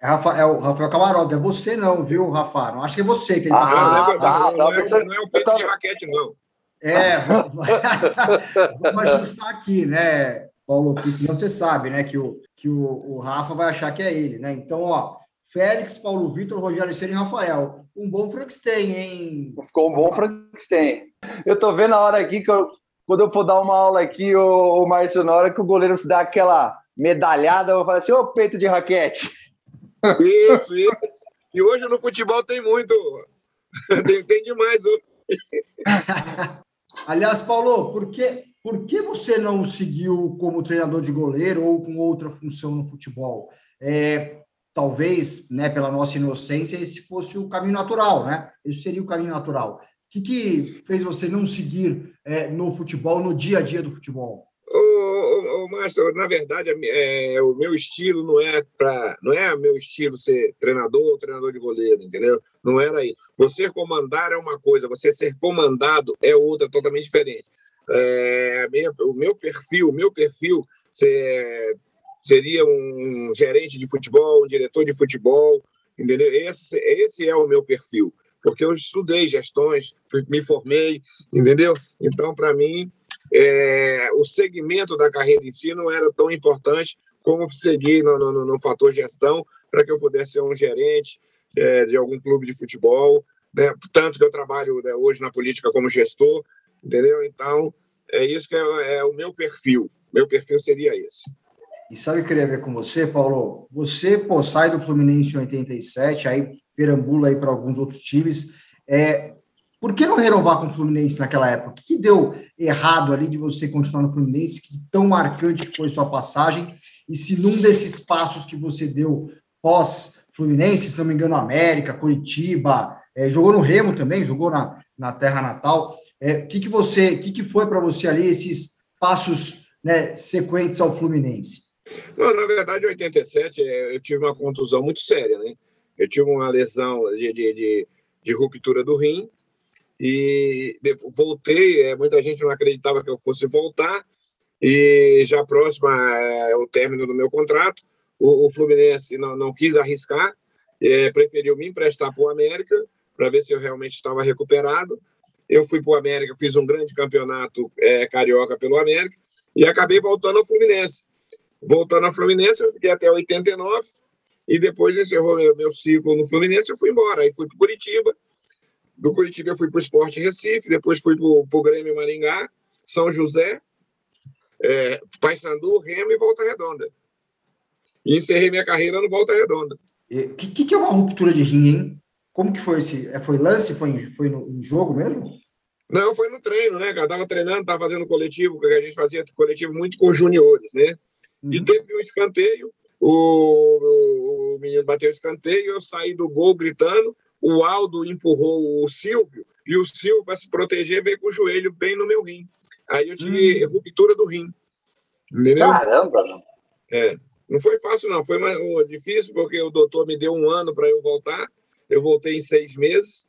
É, Rafa, é o Rafael Camarota, é você não, viu, Rafa? Não acho que é você que ele tá ah, falando. Tá, não, não, não, não, é o Pedro de raquete, não. É, vamos ajustar aqui, né, Paulo? Porque senão você sabe, né, que o, que o, o Rafa vai achar que é ele, né? Então, ó, Félix, Paulo Vitor, Rogério Ceni e Rafael. Um bom Frankenstein, hein? Ficou um bom Frankenstein. Eu tô vendo a hora aqui que eu, quando eu for dar uma aula aqui, o, o Márcio, na hora que o goleiro se dá aquela medalhada, eu vou falar assim, ô peito de raquete. Isso, isso. E hoje no futebol tem muito. tem, tem demais hoje. Aliás, Paulo, por que, por que você não seguiu como treinador de goleiro ou com outra função no futebol? É, talvez, né, pela nossa inocência, esse fosse o caminho natural, né? Esse seria o caminho natural. O que, que fez você não seguir é, no futebol, no dia a dia do futebol? Márcio, na verdade, é, o meu estilo não é para, não é meu estilo ser treinador ou treinador de goleiro, entendeu? Não era aí. Você comandar é uma coisa, você ser comandado é outra, totalmente diferente. É, o meu perfil, o meu perfil seria um gerente de futebol, um diretor de futebol, entendeu? Esse, esse é o meu perfil, porque eu estudei gestões, me formei, entendeu? Então, para mim, é, o segmento da carreira em si não era tão importante como seguir no, no, no fator gestão para que eu pudesse ser um gerente é, de algum clube de futebol, né? tanto que eu trabalho né, hoje na política como gestor, entendeu? Então, é isso que é, é o meu perfil. Meu perfil seria esse. E sabe o que eu queria ver com você, Paulo? Você pô, sai do Fluminense em 87, aí perambula aí para alguns outros times. É, por que não renovar com o Fluminense naquela época? O que, que deu errado ali de você continuar no Fluminense? Que tão marcante que foi sua passagem? E se num desses passos que você deu pós-Fluminense, se não me engano, América, Curitiba, é, jogou no Remo também, jogou na, na terra natal. É, o que, que você, que, que foi para você ali esses passos né, sequentes ao Fluminense? Não, na verdade, em 87 é, eu tive uma contusão muito séria, né? Eu tive uma lesão de, de, de, de ruptura do rim, e voltei, é, muita gente não acreditava que eu fosse voltar, e já próximo ao é, término do meu contrato, o, o Fluminense não, não, quis arriscar, é, preferiu me emprestar para o América, para ver se eu realmente estava recuperado. Eu fui para o América, fiz um grande campeonato é, carioca pelo América, e acabei voltando ao Fluminense. Voltando ao Fluminense, eu fiquei até 89, e depois encerrou meu, meu ciclo no Fluminense, eu fui embora. Aí fui para Curitiba, do Curitiba eu fui para o Esporte Recife, depois fui para o Grêmio Maringá, São José, é, Paysandu, Remo e Volta Redonda. E encerrei minha carreira no Volta Redonda. O que, que, é uma ruptura de rim, hein? Como que foi esse? É, foi lance? Foi, foi no, em jogo mesmo? Não, foi no treino, né, cara? Tava treinando, tava fazendo coletivo, porque a gente fazia coletivo muito com juniores, né? Uhum. E teve um escanteio, o, o, o menino bateu o escanteio, eu saí do gol gritando, o Aldo empurrou o Silvio e o Silvio, para se proteger, veio com o joelho bem no meu rim. Aí eu tive hum. ruptura do rim. Entendeu? Caramba! É. Não foi fácil, não. Foi mais, difícil, porque o doutor me deu um ano para eu voltar. Eu voltei em seis meses.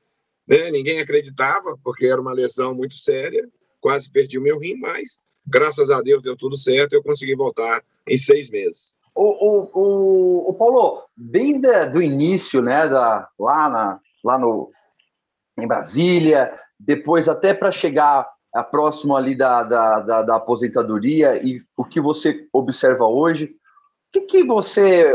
Né? Ninguém acreditava, porque era uma lesão muito séria. Quase perdi o meu rim, mas graças a Deus deu tudo certo. Eu consegui voltar em seis meses. O, o, o, o Paulo, desde o início, né, da, lá, na, lá no, em Brasília, depois até para chegar a próximo ali da, da, da, da, aposentadoria e o que você observa hoje, o que, que você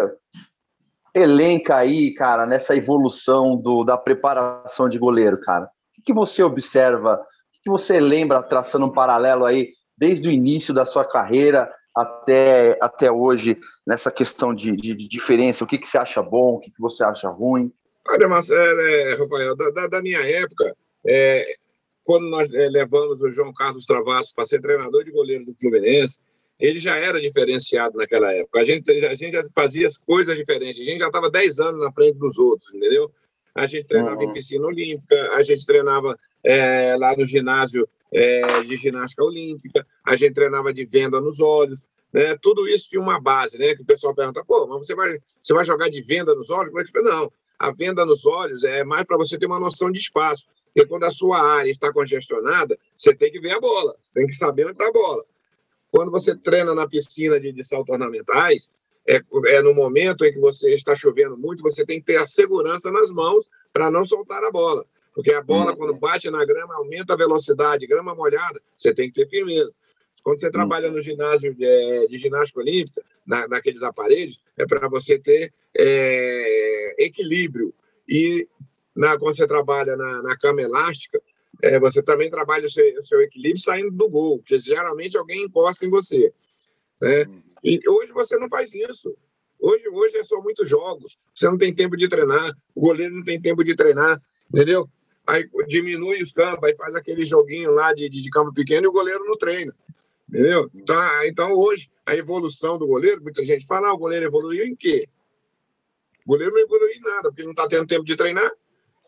elenca aí, cara, nessa evolução do, da preparação de goleiro, cara? O que, que você observa, o que, que você lembra, traçando um paralelo aí, desde o início da sua carreira até, até hoje, nessa questão de, de, de diferença? O que, que você acha bom, o que, que você acha ruim? Olha, Marcelo, é, Rafael, da, da, da, minha época, é, quando nós é, levamos o João Carlos Travasso para ser treinador de goleiro do Fluminense, ele já era diferenciado naquela época. A gente, a gente já fazia as coisas diferentes. A gente já estava 10 anos na frente dos outros, entendeu? A gente treinava uhum. em piscina olímpica, a gente treinava é, lá no ginásio é, de ginástica olímpica, a gente treinava de venda nos olhos. Né? Tudo isso tinha uma base, né? Que o pessoal pergunta, pô, mas você vai, você vai jogar de venda nos olhos? Não, a venda nos olhos é mais para você ter uma noção de espaço. Porque quando a sua área está congestionada, você tem que ver a bola, você tem que saber onde está a bola. Quando você treina na piscina de, de saltos ornamentais, é, é no momento em que você está chovendo muito, você tem que ter a segurança nas mãos para não soltar a bola. Porque a bola, uhum. quando bate na grama, aumenta a velocidade, grama molhada, você tem que ter firmeza. Quando você trabalha no ginásio de, é, de ginástica olímpica, na, naqueles aparelhos, é para você ter é, equilíbrio. E na, quando você trabalha na, na cama elástica, é, você também trabalha o seu, o seu, equilíbrio saindo do gol, porque geralmente alguém encosta em você. Né? E hoje você não faz isso. Hoje, hoje é só muitos jogos. Você não tem tempo de treinar, o goleiro não tem tempo de treinar, entendeu? Aí diminui os campos, aí faz aquele joguinho lá de, de, campo pequeno e o goleiro não treina. Entendeu? Então, então, hoje, a evolução do goleiro, muita gente fala, ah, o goleiro evoluiu em quê? O goleiro não evoluiu em nada, porque não está tendo tempo de treinar.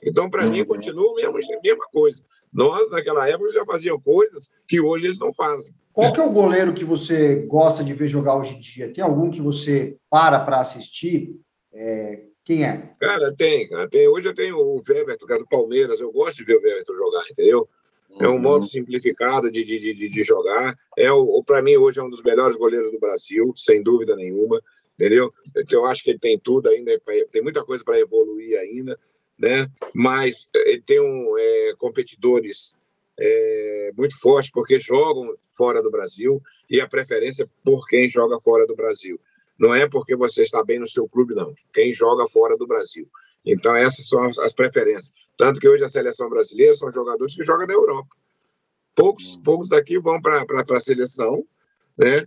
Então, para uhum. mim, continua a mesma, a mesma coisa. Nós, naquela época, já fazíamos coisas que hoje eles não fazem. Qual que é o goleiro que você gosta de ver jogar hoje em dia? Tem algum que você para para assistir? É, quem é? Cara, tem, cara, tem. Hoje eu tenho o Weberton, que é do Palmeiras. Eu gosto de ver o Weberton jogar, entendeu? É um uhum. modo simplificado de, de, de, de jogar. É o, para mim, hoje é um dos melhores goleiros do Brasil, sem dúvida nenhuma. Entendeu? Eu acho que ele tem tudo ainda, tem muita coisa para evoluir ainda né? mas eh, ele tem um, é, competidores é, muito fortes porque jogam fora do Brasil e a preferência por quem joga fora do Brasil. Não é porque você está bem no seu clube, não. Quem joga fora do Brasil. Então, essas são as, preferências. Tanto que hoje a seleção brasileira são jogadores que jogam na Europa. Poucos, uhum. poucos daqui vão para a seleção, né?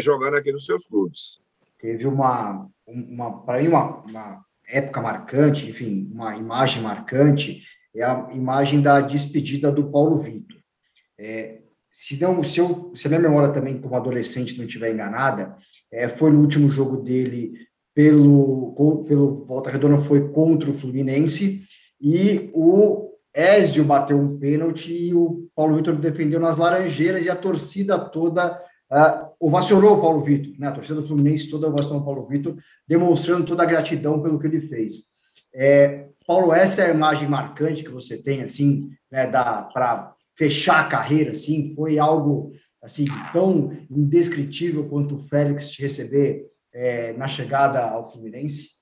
Jogando aqui nos seus clubes. Teve uma, uma para mim, uma, uma época marcante, enfim, uma imagem marcante, é a imagem da despedida do Paulo Vitor. É, se, não, se, eu, se a minha memória também, como adolescente, não estiver enganada, é, foi no último jogo dele pelo, pelo Volta Redonda, foi contra o Fluminense, e o Ézio bateu um pênalti e o Paulo Vitor defendeu nas Laranjeiras e a torcida toda uh, ovacionou o Paulo Vitor, né? a torcida do Fluminense toda ovacionou o Paulo Vitor, demonstrando toda a gratidão pelo que ele fez. É, Paulo, essa é a imagem marcante que você tem, assim, né, para fechar a carreira, assim, foi algo assim tão indescritível quanto o Félix te receber é, na chegada ao Fluminense?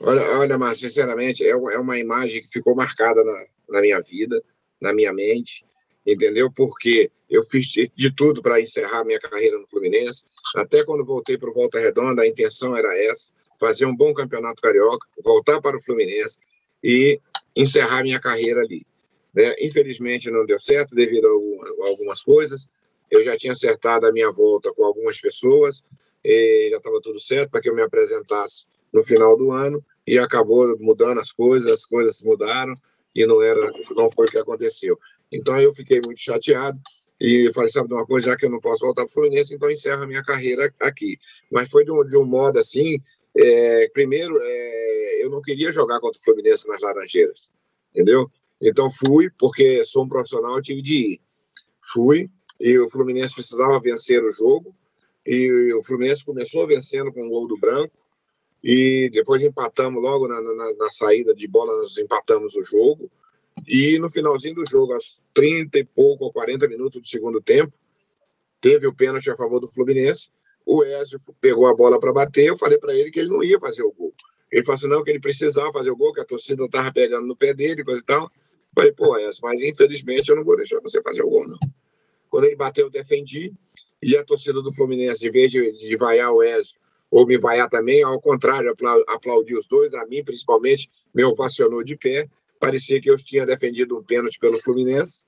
Olha, olha, mas sinceramente, é, é uma imagem que ficou marcada na, na minha vida, na minha mente, entendeu? Porque eu fiz de tudo para encerrar minha carreira no Fluminense. Até quando voltei para o Volta Redonda, a intenção era essa: fazer um bom campeonato carioca, voltar para o Fluminense e encerrar minha carreira ali. Né? Infelizmente não deu certo devido a algumas coisas. Eu já tinha acertado a minha volta com algumas pessoas, já estava tudo certo para que eu me apresentasse no final do ano e acabou mudando as coisas, as coisas mudaram e não era, não foi o que aconteceu. Então eu fiquei muito chateado e falei, sabe de uma coisa, já que eu não posso voltar para o Fluminense, então encerro a minha carreira aqui. Mas foi de um, de um modo assim, é, primeiro, é, eu não queria jogar contra o Fluminense nas Laranjeiras, entendeu? Então fui, porque sou um profissional, tive de ir. Fui, e o Fluminense precisava vencer o jogo, e o Fluminense começou vencendo com o gol do Branco, e depois empatamos logo na, na, na, saída de bola, nós empatamos o jogo, e no finalzinho do jogo, aos 30 e pouco, ou 40 minutos do segundo tempo, teve o pênalti a favor do Fluminense, o Ezio pegou a bola para bater, eu falei para ele que ele não ia fazer o gol. Ele falou assim, não, que ele precisava fazer o gol, que a torcida não estava pegando no pé dele, coisa e tal. Falei, pô, Ezio, mas infelizmente eu não vou deixar você fazer o gol, não. Quando ele bateu, eu defendi, e a torcida do Fluminense, em vez de, de vaiar o Ezio, ou me vaiar também, ao contrário, aplaudir os dois, a mim principalmente, me ovacionou de pé, parecia que eu tinha defendido um pênalti pelo Fluminense,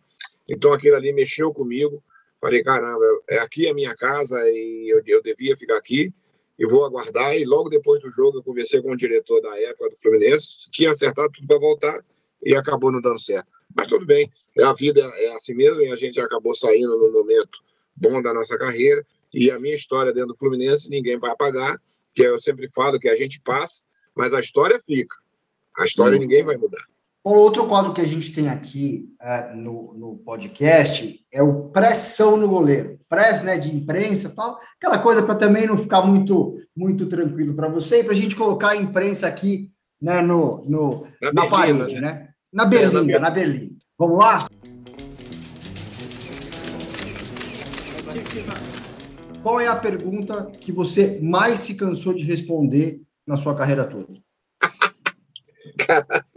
então aquilo ali mexeu comigo, falei, caramba, é aqui a minha casa e eu, eu devia ficar aqui, e vou aguardar, e logo depois do jogo eu conversei com o diretor da época do Fluminense, tinha acertado tudo para voltar, e acabou não dando certo. Mas tudo bem, a vida é assim mesmo, e a gente acabou saindo no momento bom da nossa carreira, e a minha história dentro do Fluminense ninguém vai apagar, que eu sempre falo que a gente passa, mas a história fica. A história hum. ninguém vai mudar. Bom, outro quadro que a gente tem aqui uh, no, no podcast é o pressão no goleiro. Press né, de imprensa tal, aquela coisa para também não ficar muito, muito tranquilo para você e para a gente colocar a imprensa aqui né, no, no, na, na parede, né? né? Na berlinda, é, na, na berlinda. Vamos lá? Qual é a pergunta que você mais se cansou de responder na sua carreira toda?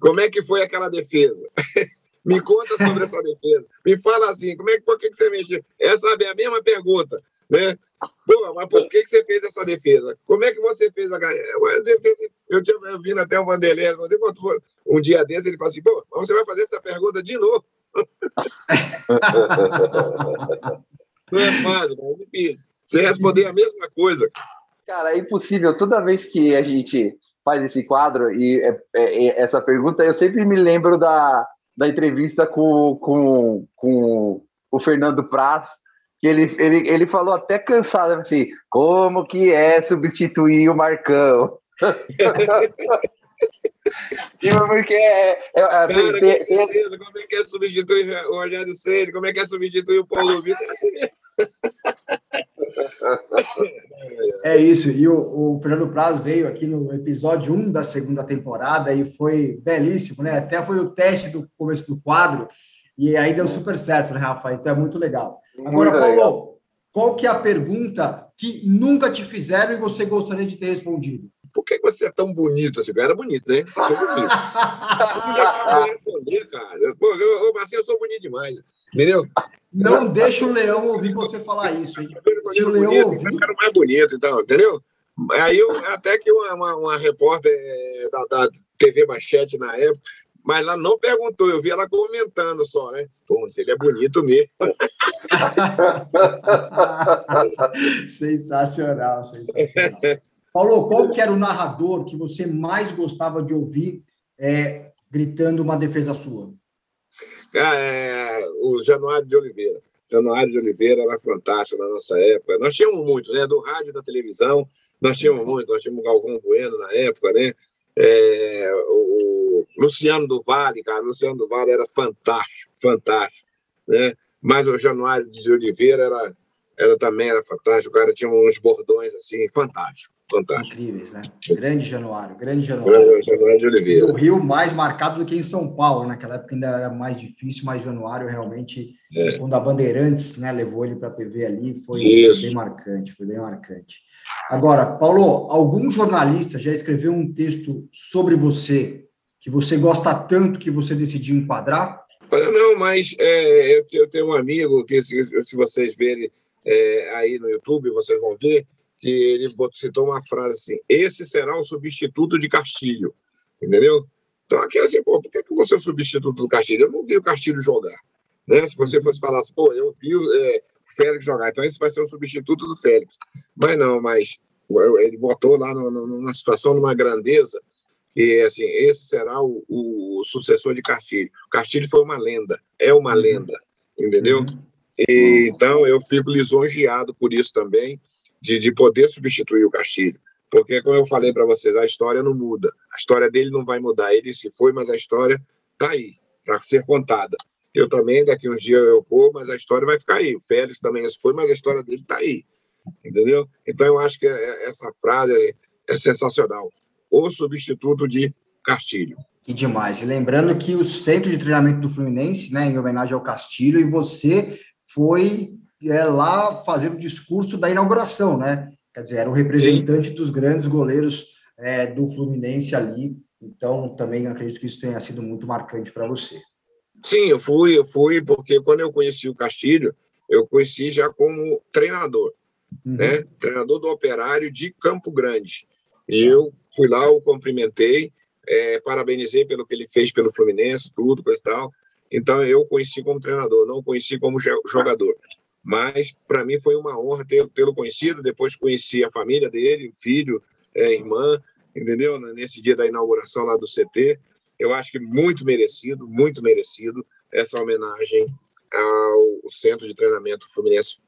Como é que foi aquela defesa? Me conta sobre essa defesa. Me fala assim, como é que, por que, que você mexeu? Essa é a mesma pergunta, né? Pô, mas por que, que você fez essa defesa? Como é que você fez a defesa? Eu tinha vindo até o Vanderlei, um dia desse, ele falou assim, pô, você vai fazer essa pergunta de novo. Não é fácil, é difícil. Você responder a mesma coisa. Cara, é impossível. Toda vez que a gente faz esse quadro e é, é, é, essa pergunta, eu sempre me lembro da, da entrevista com, com, com o Fernando Praz, que ele, ele, ele falou até cansado, assim, como que é substituir o Marcão? tipo, porque é. é, é Cara, tem, tem, tem... como é que é substituir o Rogério Ceni? Como é que é substituir o Paulo Vitor? É isso, e o, o, Fernando Prazo veio aqui no episódio 1 da segunda temporada e foi belíssimo, né? Até foi o teste do começo do quadro, e aí deu super certo, né, Rafa? Então é muito legal. Agora, muito Paulo, legal. qual que é a pergunta que nunca te fizeram e você gostaria de ter respondido? por que você é tão bonito assim? Eu era bonito, né? Eu sou bonito. responder, cara. Pô, eu, Marcinho, eu sou bonito demais. Entendeu? Não deixa o leão ouvir você falar isso, hein? Se o leão bonito, ouvir... Eu quero mais bonito, então, entendeu? Aí eu, até que uma, uma, uma repórter eh, da, da TV Manchete na época, mas ela não perguntou, eu vi ela comentando só, né? Pô, mas ele é bonito mesmo. sensacional, sensacional. Paulo, qual que era o narrador que você mais gostava de ouvir é, gritando uma defesa sua? É, o Januário de Oliveira. Januário de Oliveira era fantástico na nossa época. Nós tínhamos muitos, né? Do rádio e da televisão, nós tínhamos muitos. Nós tínhamos o Galvão Bueno na época, né? É, o Luciano do Vale, cara. O Luciano do Vale era fantástico, fantástico, né? Mas o Januário de Oliveira era, era também era fantástico. O cara tinha uns bordões assim, fantástico. Fantástico. Incríveis, né? Grande Januário, grande Januário. Januário de Oliveira. No Rio, mais marcado do que em São Paulo, naquela época ainda era mais difícil, mas Januário realmente, é. quando a Bandeirantes né, levou ele para a TV ali, foi, foi, bem marcante, foi bem marcante. Agora, Paulo, algum jornalista já escreveu um texto sobre você que você gosta tanto que você decidiu enquadrar? Não, mas é, eu, tenho um amigo que, se, se vocês verem é, aí no YouTube, vocês vão ver, que ele citou uma frase assim: esse será o substituto de Castilho, entendeu? Então, aqui assim, pô, por que, que você é o substituto do Castilho? Eu não vi o Castilho jogar. Né? Se você fosse falar assim, pô, eu vi é, o Félix jogar, então esse vai ser o substituto do Félix. Mas não, mas ele botou lá numa situação, numa grandeza, que assim, esse será o, o, sucessor de Castilho. Castilho foi uma lenda, é uma uhum. lenda, entendeu? Uhum. E, então eu fico lisonjeado por isso também de, de poder substituir o Castilho. Porque, como eu falei para vocês, a história não muda. A história dele não vai mudar. Ele se foi, mas a história está aí para ser contada. Eu também, daqui uns dias eu vou, mas a história vai ficar aí. O Félix também se foi, mas a história dele está aí. Entendeu? Então, eu acho que é, essa frase é sensacional. O substituto de Castilho. Que demais. E lembrando que o centro de treinamento do Fluminense, né, em homenagem ao Castilho, e você foi é, lá fazer o discurso da inauguração, né? Quer dizer, era o representante Sim. dos grandes goleiros é, do Fluminense ali. Então, também acredito que isso tenha sido muito marcante para você. Sim, eu fui, eu fui, porque quando eu conheci o Castilho, eu conheci já como treinador, uhum. né? Treinador do Operário de Campo Grande. E eu fui lá, o cumprimentei, é, parabenizei pelo que ele fez pelo Fluminense, tudo, coisa e tal. Então, eu conheci como treinador, não conheci como jogador. Mas, para mim, foi uma honra tê-lo conhecido. Depois, conheci a família dele, o filho, é, irmã, entendeu? Nesse dia da inauguração lá do CT. Eu acho que muito merecido, muito merecido essa homenagem ao Centro de Treinamento Fluminense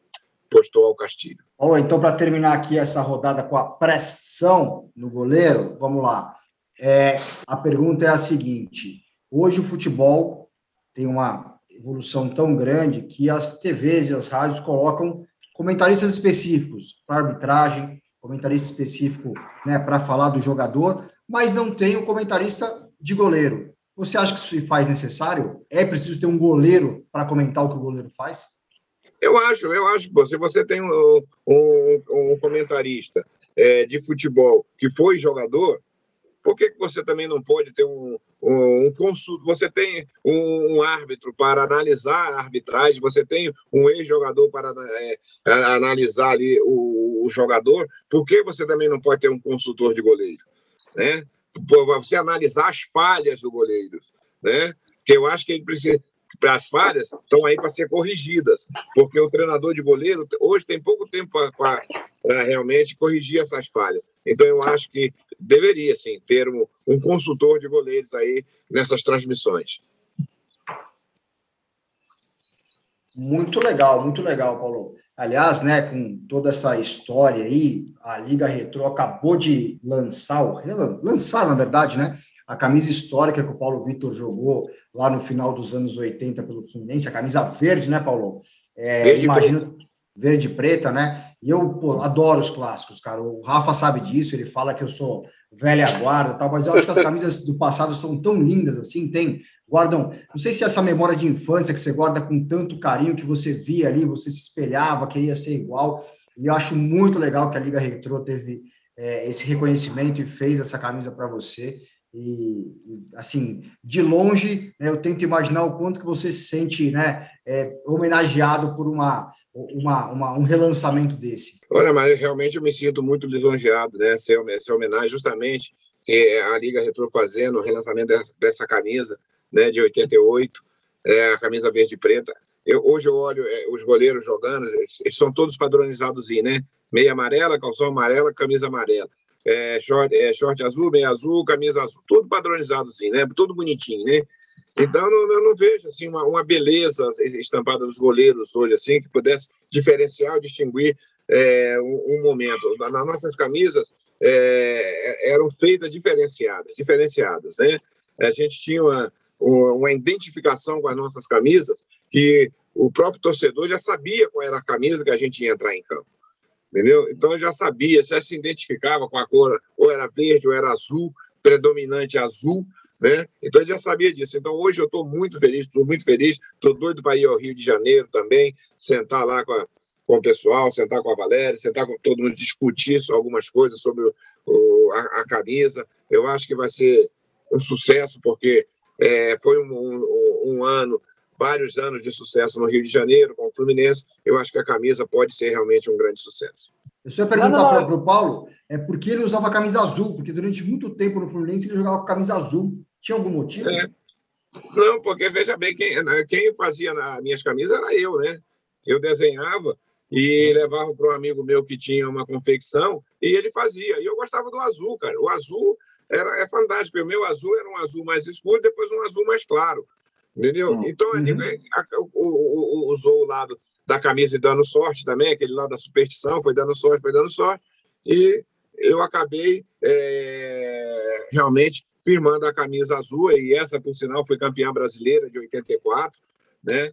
postou ao Castilho. Bom, então, para terminar aqui essa rodada com a pressão no goleiro, vamos lá. É, a pergunta é a seguinte: hoje o futebol tem uma evolução tão grande que as TVs e as rádios colocam comentaristas específicos para arbitragem, comentarista específico né, para falar do jogador, mas não tem o comentarista de goleiro. Você acha que isso se faz necessário? É preciso ter um goleiro para comentar o que o goleiro faz? Eu acho, eu acho. Se você tem um, um, um comentarista é, de futebol que foi jogador, por que, que você também não pode ter um, um, um consulto? Você tem um, um, árbitro para analisar a arbitragem, você tem um ex-jogador para é, analisar ali o, o, jogador, por que você também não pode ter um consultor de goleiro? Né? Você analisar as falhas do goleiro, né? Que eu acho que ele precisa, as falhas estão aí para ser corrigidas, porque o treinador de goleiro hoje tem pouco tempo para realmente corrigir essas falhas. Então eu acho que deveria sim ter um, um consultor de goleiros aí nessas transmissões. Muito legal, muito legal, Paulo. Aliás, né, com toda essa história aí, a Liga Retro acabou de lançar, lançar, na verdade, né, a camisa histórica que o Paulo Vitor jogou lá no final dos anos 80 pelo Fluminense, a camisa verde, né, Paulo? É, verde imagino verde e preta, né? E eu pô, adoro os clássicos, cara. O Rafa sabe disso, ele fala que eu sou velha guarda, tal, mas eu acho que as camisas do passado são tão lindas assim, tem guardam, não sei se essa memória de infância que você guarda com tanto carinho que você via ali, você se espelhava, queria ser igual. E eu acho muito legal que a Liga Retro teve é, esse reconhecimento e fez essa camisa para você. E, assim, de longe, né, eu tento imaginar o quanto que você se sente né, é, homenageado por uma, uma, uma, um relançamento desse. Olha, mas realmente eu me sinto muito lisonjeado, né, ser homenagem justamente que a Liga Retro fazendo o relançamento dessa, dessa camisa, né, de 88, é, a camisa verde e preta. Eu, hoje eu olho é, os goleiros jogando, eles, eles são todos padronizados, né? Meia amarela, calção amarela, camisa amarela é, short, é, short azul, bem azul, camisa azul, tudo padronizado assim, né? Tudo bonitinho, né? Então, eu não, não vejo assim uma, uma, beleza estampada dos goleiros hoje, assim, que pudesse diferenciar, distinguir é, um, um, momento. Nas nossas camisas é, eram feitas diferenciadas, diferenciadas, né? A gente tinha uma, uma identificação com as nossas camisas que o próprio torcedor já sabia qual era a camisa que a gente ia entrar em campo entendeu? Então eu já sabia, já se identificava com a cor, ou era verde ou era azul, predominante azul, né? Então eu já sabia disso. Então hoje eu estou muito feliz, estou muito feliz, estou doido para ir ao Rio de Janeiro também, sentar lá com, a, com o pessoal, sentar com a Valéria, sentar com todo mundo, discutir algumas coisas sobre o, o, a, a, camisa. Eu acho que vai ser um sucesso, porque é, foi um, um, um ano vários anos de sucesso no Rio de Janeiro, com o Fluminense, eu acho que a camisa pode ser realmente um grande sucesso. Eu só ia perguntar para o Paulo, é por que ele usava a camisa azul? Porque durante muito tempo no Fluminense ele jogava com camisa azul. Tinha algum motivo? É. Não, porque veja bem, quem, né, quem fazia nas minhas camisas era eu, né? Eu desenhava e levava para um amigo meu que tinha uma confecção e ele fazia. E eu gostava do azul, cara. O azul era, é fantástico. O meu azul era um azul mais escuro, depois um azul mais claro. Entendeu? Hum. Então, uhum. ele usou o lado da camisa e dando sorte também, aquele lado da superstição, foi dando sorte, foi dando sorte. E eu acabei é, realmente firmando a camisa azul, e essa, por sinal, foi campeã brasileira de 84, né?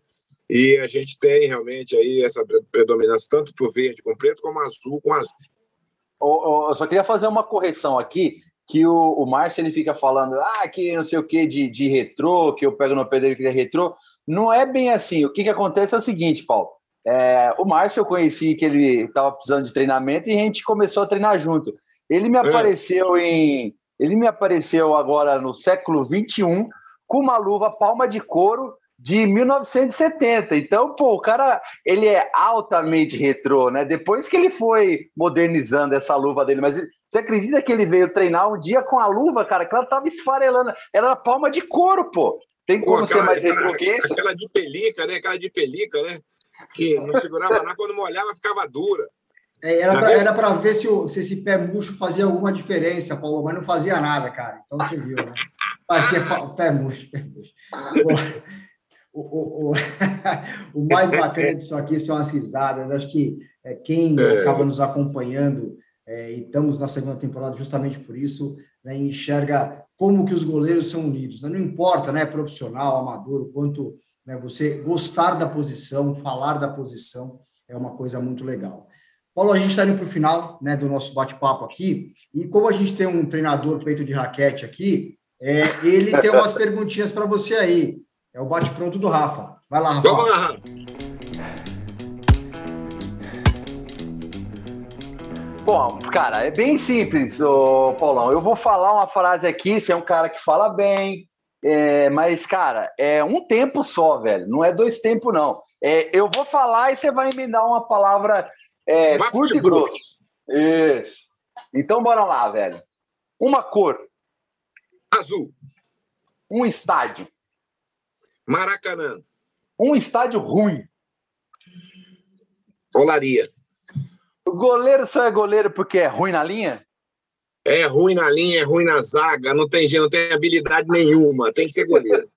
E a gente tem realmente aí essa predominância tanto por verde com preto, como azul com azul. Eu só queria fazer uma correção aqui, que o, o Márcio ele fica falando, ah, que não sei o que de, de retrô, que eu pego no pé dele que é retrô. Não é bem assim. O que, que acontece é o seguinte, Paulo. É, o Márcio eu conheci que ele estava precisando de treinamento e a gente começou a treinar junto. Ele me é. apareceu em. Ele me apareceu agora no século XXI com uma luva palma de couro de 1970. Então, pô, o cara, ele é altamente retrô, né? Depois que ele foi modernizando essa luva dele, mas você acredita que ele veio treinar um dia com a luva, cara, que ela tava esfarelando, era palma de couro, pô. Tem como pô, ser mais retrô que isso? Aquela de pelica, né? Aquela de pelica, né? Que não segurava nada, quando molhava ficava dura. É, era para ver se, o, se esse pé murcho fazia alguma diferença, Paulo, mas não fazia nada, cara. Então você viu, né? Fazia pé murcho, pé murcho. o, o, o, mais bacana disso aqui são as risadas. Acho que é, quem é. acaba nos acompanhando, é, e estamos na segunda temporada justamente por isso, né, enxerga como que os goleiros são unidos. Né? Não importa, né, profissional, amador, o quanto né, você gostar da posição, falar da posição, é uma coisa muito legal. Paulo, a gente está indo para o final né, do nosso bate-papo aqui, e como a gente tem um treinador peito de raquete aqui, é, ele tem umas perguntinhas para você aí. É o bate-pronto do Rafa. Vai lá, Rafa. Vamos lá, Rafa. Bom, cara, é bem simples, ô, Paulão. Eu vou falar uma frase aqui, você é um cara que fala bem, é, mas, cara, é um tempo só, velho. Não é dois tempos, não. É, eu vou falar e você vai emendar uma palavra é, curta e grosso. Isso. Então, bora lá, velho. Uma cor. Azul. Um estádio. Maracanã. Um estádio ruim. Olaria. O goleiro só é goleiro porque é ruim na linha? É ruim na linha, é ruim na zaga, não tem, não tem habilidade nenhuma, tem que ser goleiro.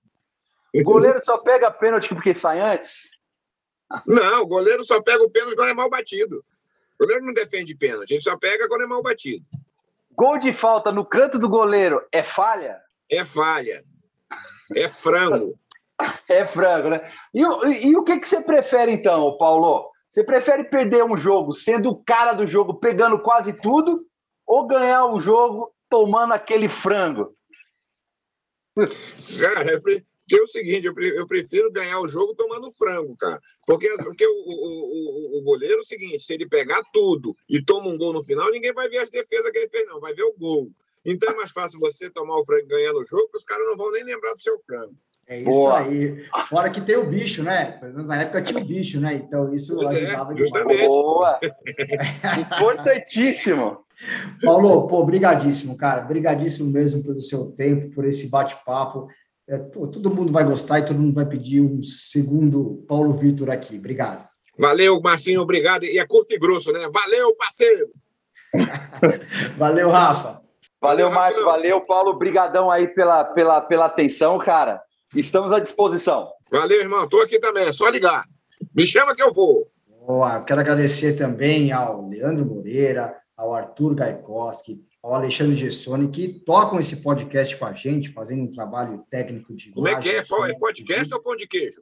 o goleiro só pega pênalti porque sai antes? Não, o goleiro só pega o pênalti quando é mal batido. O goleiro não defende pênalti, ele só pega quando é mal batido. Gol de falta no canto do goleiro é falha? É falha. É frango. É frango, né? E, e, o que, que você prefere, então, Paulo? Você prefere perder um jogo sendo o cara do jogo, pegando quase tudo, ou ganhar o um jogo tomando aquele frango? Cara, é porque é o seguinte, eu prefiro ganhar o jogo tomando frango, cara. Porque, porque o, o, o, o goleiro é o seguinte, se ele pegar tudo e toma um gol no final, ninguém vai ver as defesas que ele fez, não. Vai ver o gol. Então é mais fácil você tomar o frango ganhando o jogo, porque os caras não vão nem lembrar do seu frango. É isso Boa. aí. Fora que tem o bicho, né? Na época tinha o bicho, né? Então isso pois é, ajudava é, demais. Boa! Importantíssimo! Paulo, pô, brigadíssimo, cara. Brigadíssimo mesmo pelo seu tempo, por esse bate-papo. É, todo mundo vai gostar e todo mundo vai pedir um segundo Paulo Vitor aqui. Obrigado. Valeu, Marcinho, obrigado. E é curto e grosso, né? Valeu, parceiro! valeu, Rafa. Valeu, Márcio. Valeu, Paulo. Brigadão aí pela, pela, pela atenção, cara. Estamos à disposição. Valeu, irmão. Estou aqui também, é só ligar. Me chama que eu vou. Boa. Quero agradecer também ao Leandro Moreira, ao Arthur Gaikoski, ao Alexandre Gessoni, que tocam esse podcast com a gente, fazendo um trabalho técnico de Como é que é? é podcast ou pão de queijo?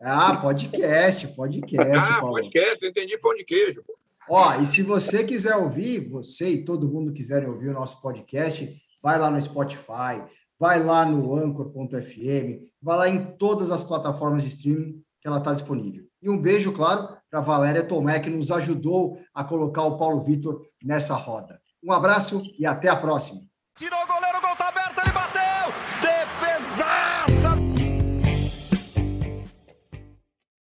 Ah, podcast, podcast. ah, Paulo. podcast, eu entendi pão de queijo. Ó, e se você quiser ouvir, você e todo mundo quiserem ouvir o nosso podcast, vai lá no Spotify, Vai lá no anchor.fm, vai lá em todas as plataformas de streaming que ela está disponível. E um beijo, claro, para Valéria Tomé, que nos ajudou a colocar o Paulo Vitor nessa roda. Um abraço e até a próxima. Tirou o goleiro, gol tá aberto, ele bateu!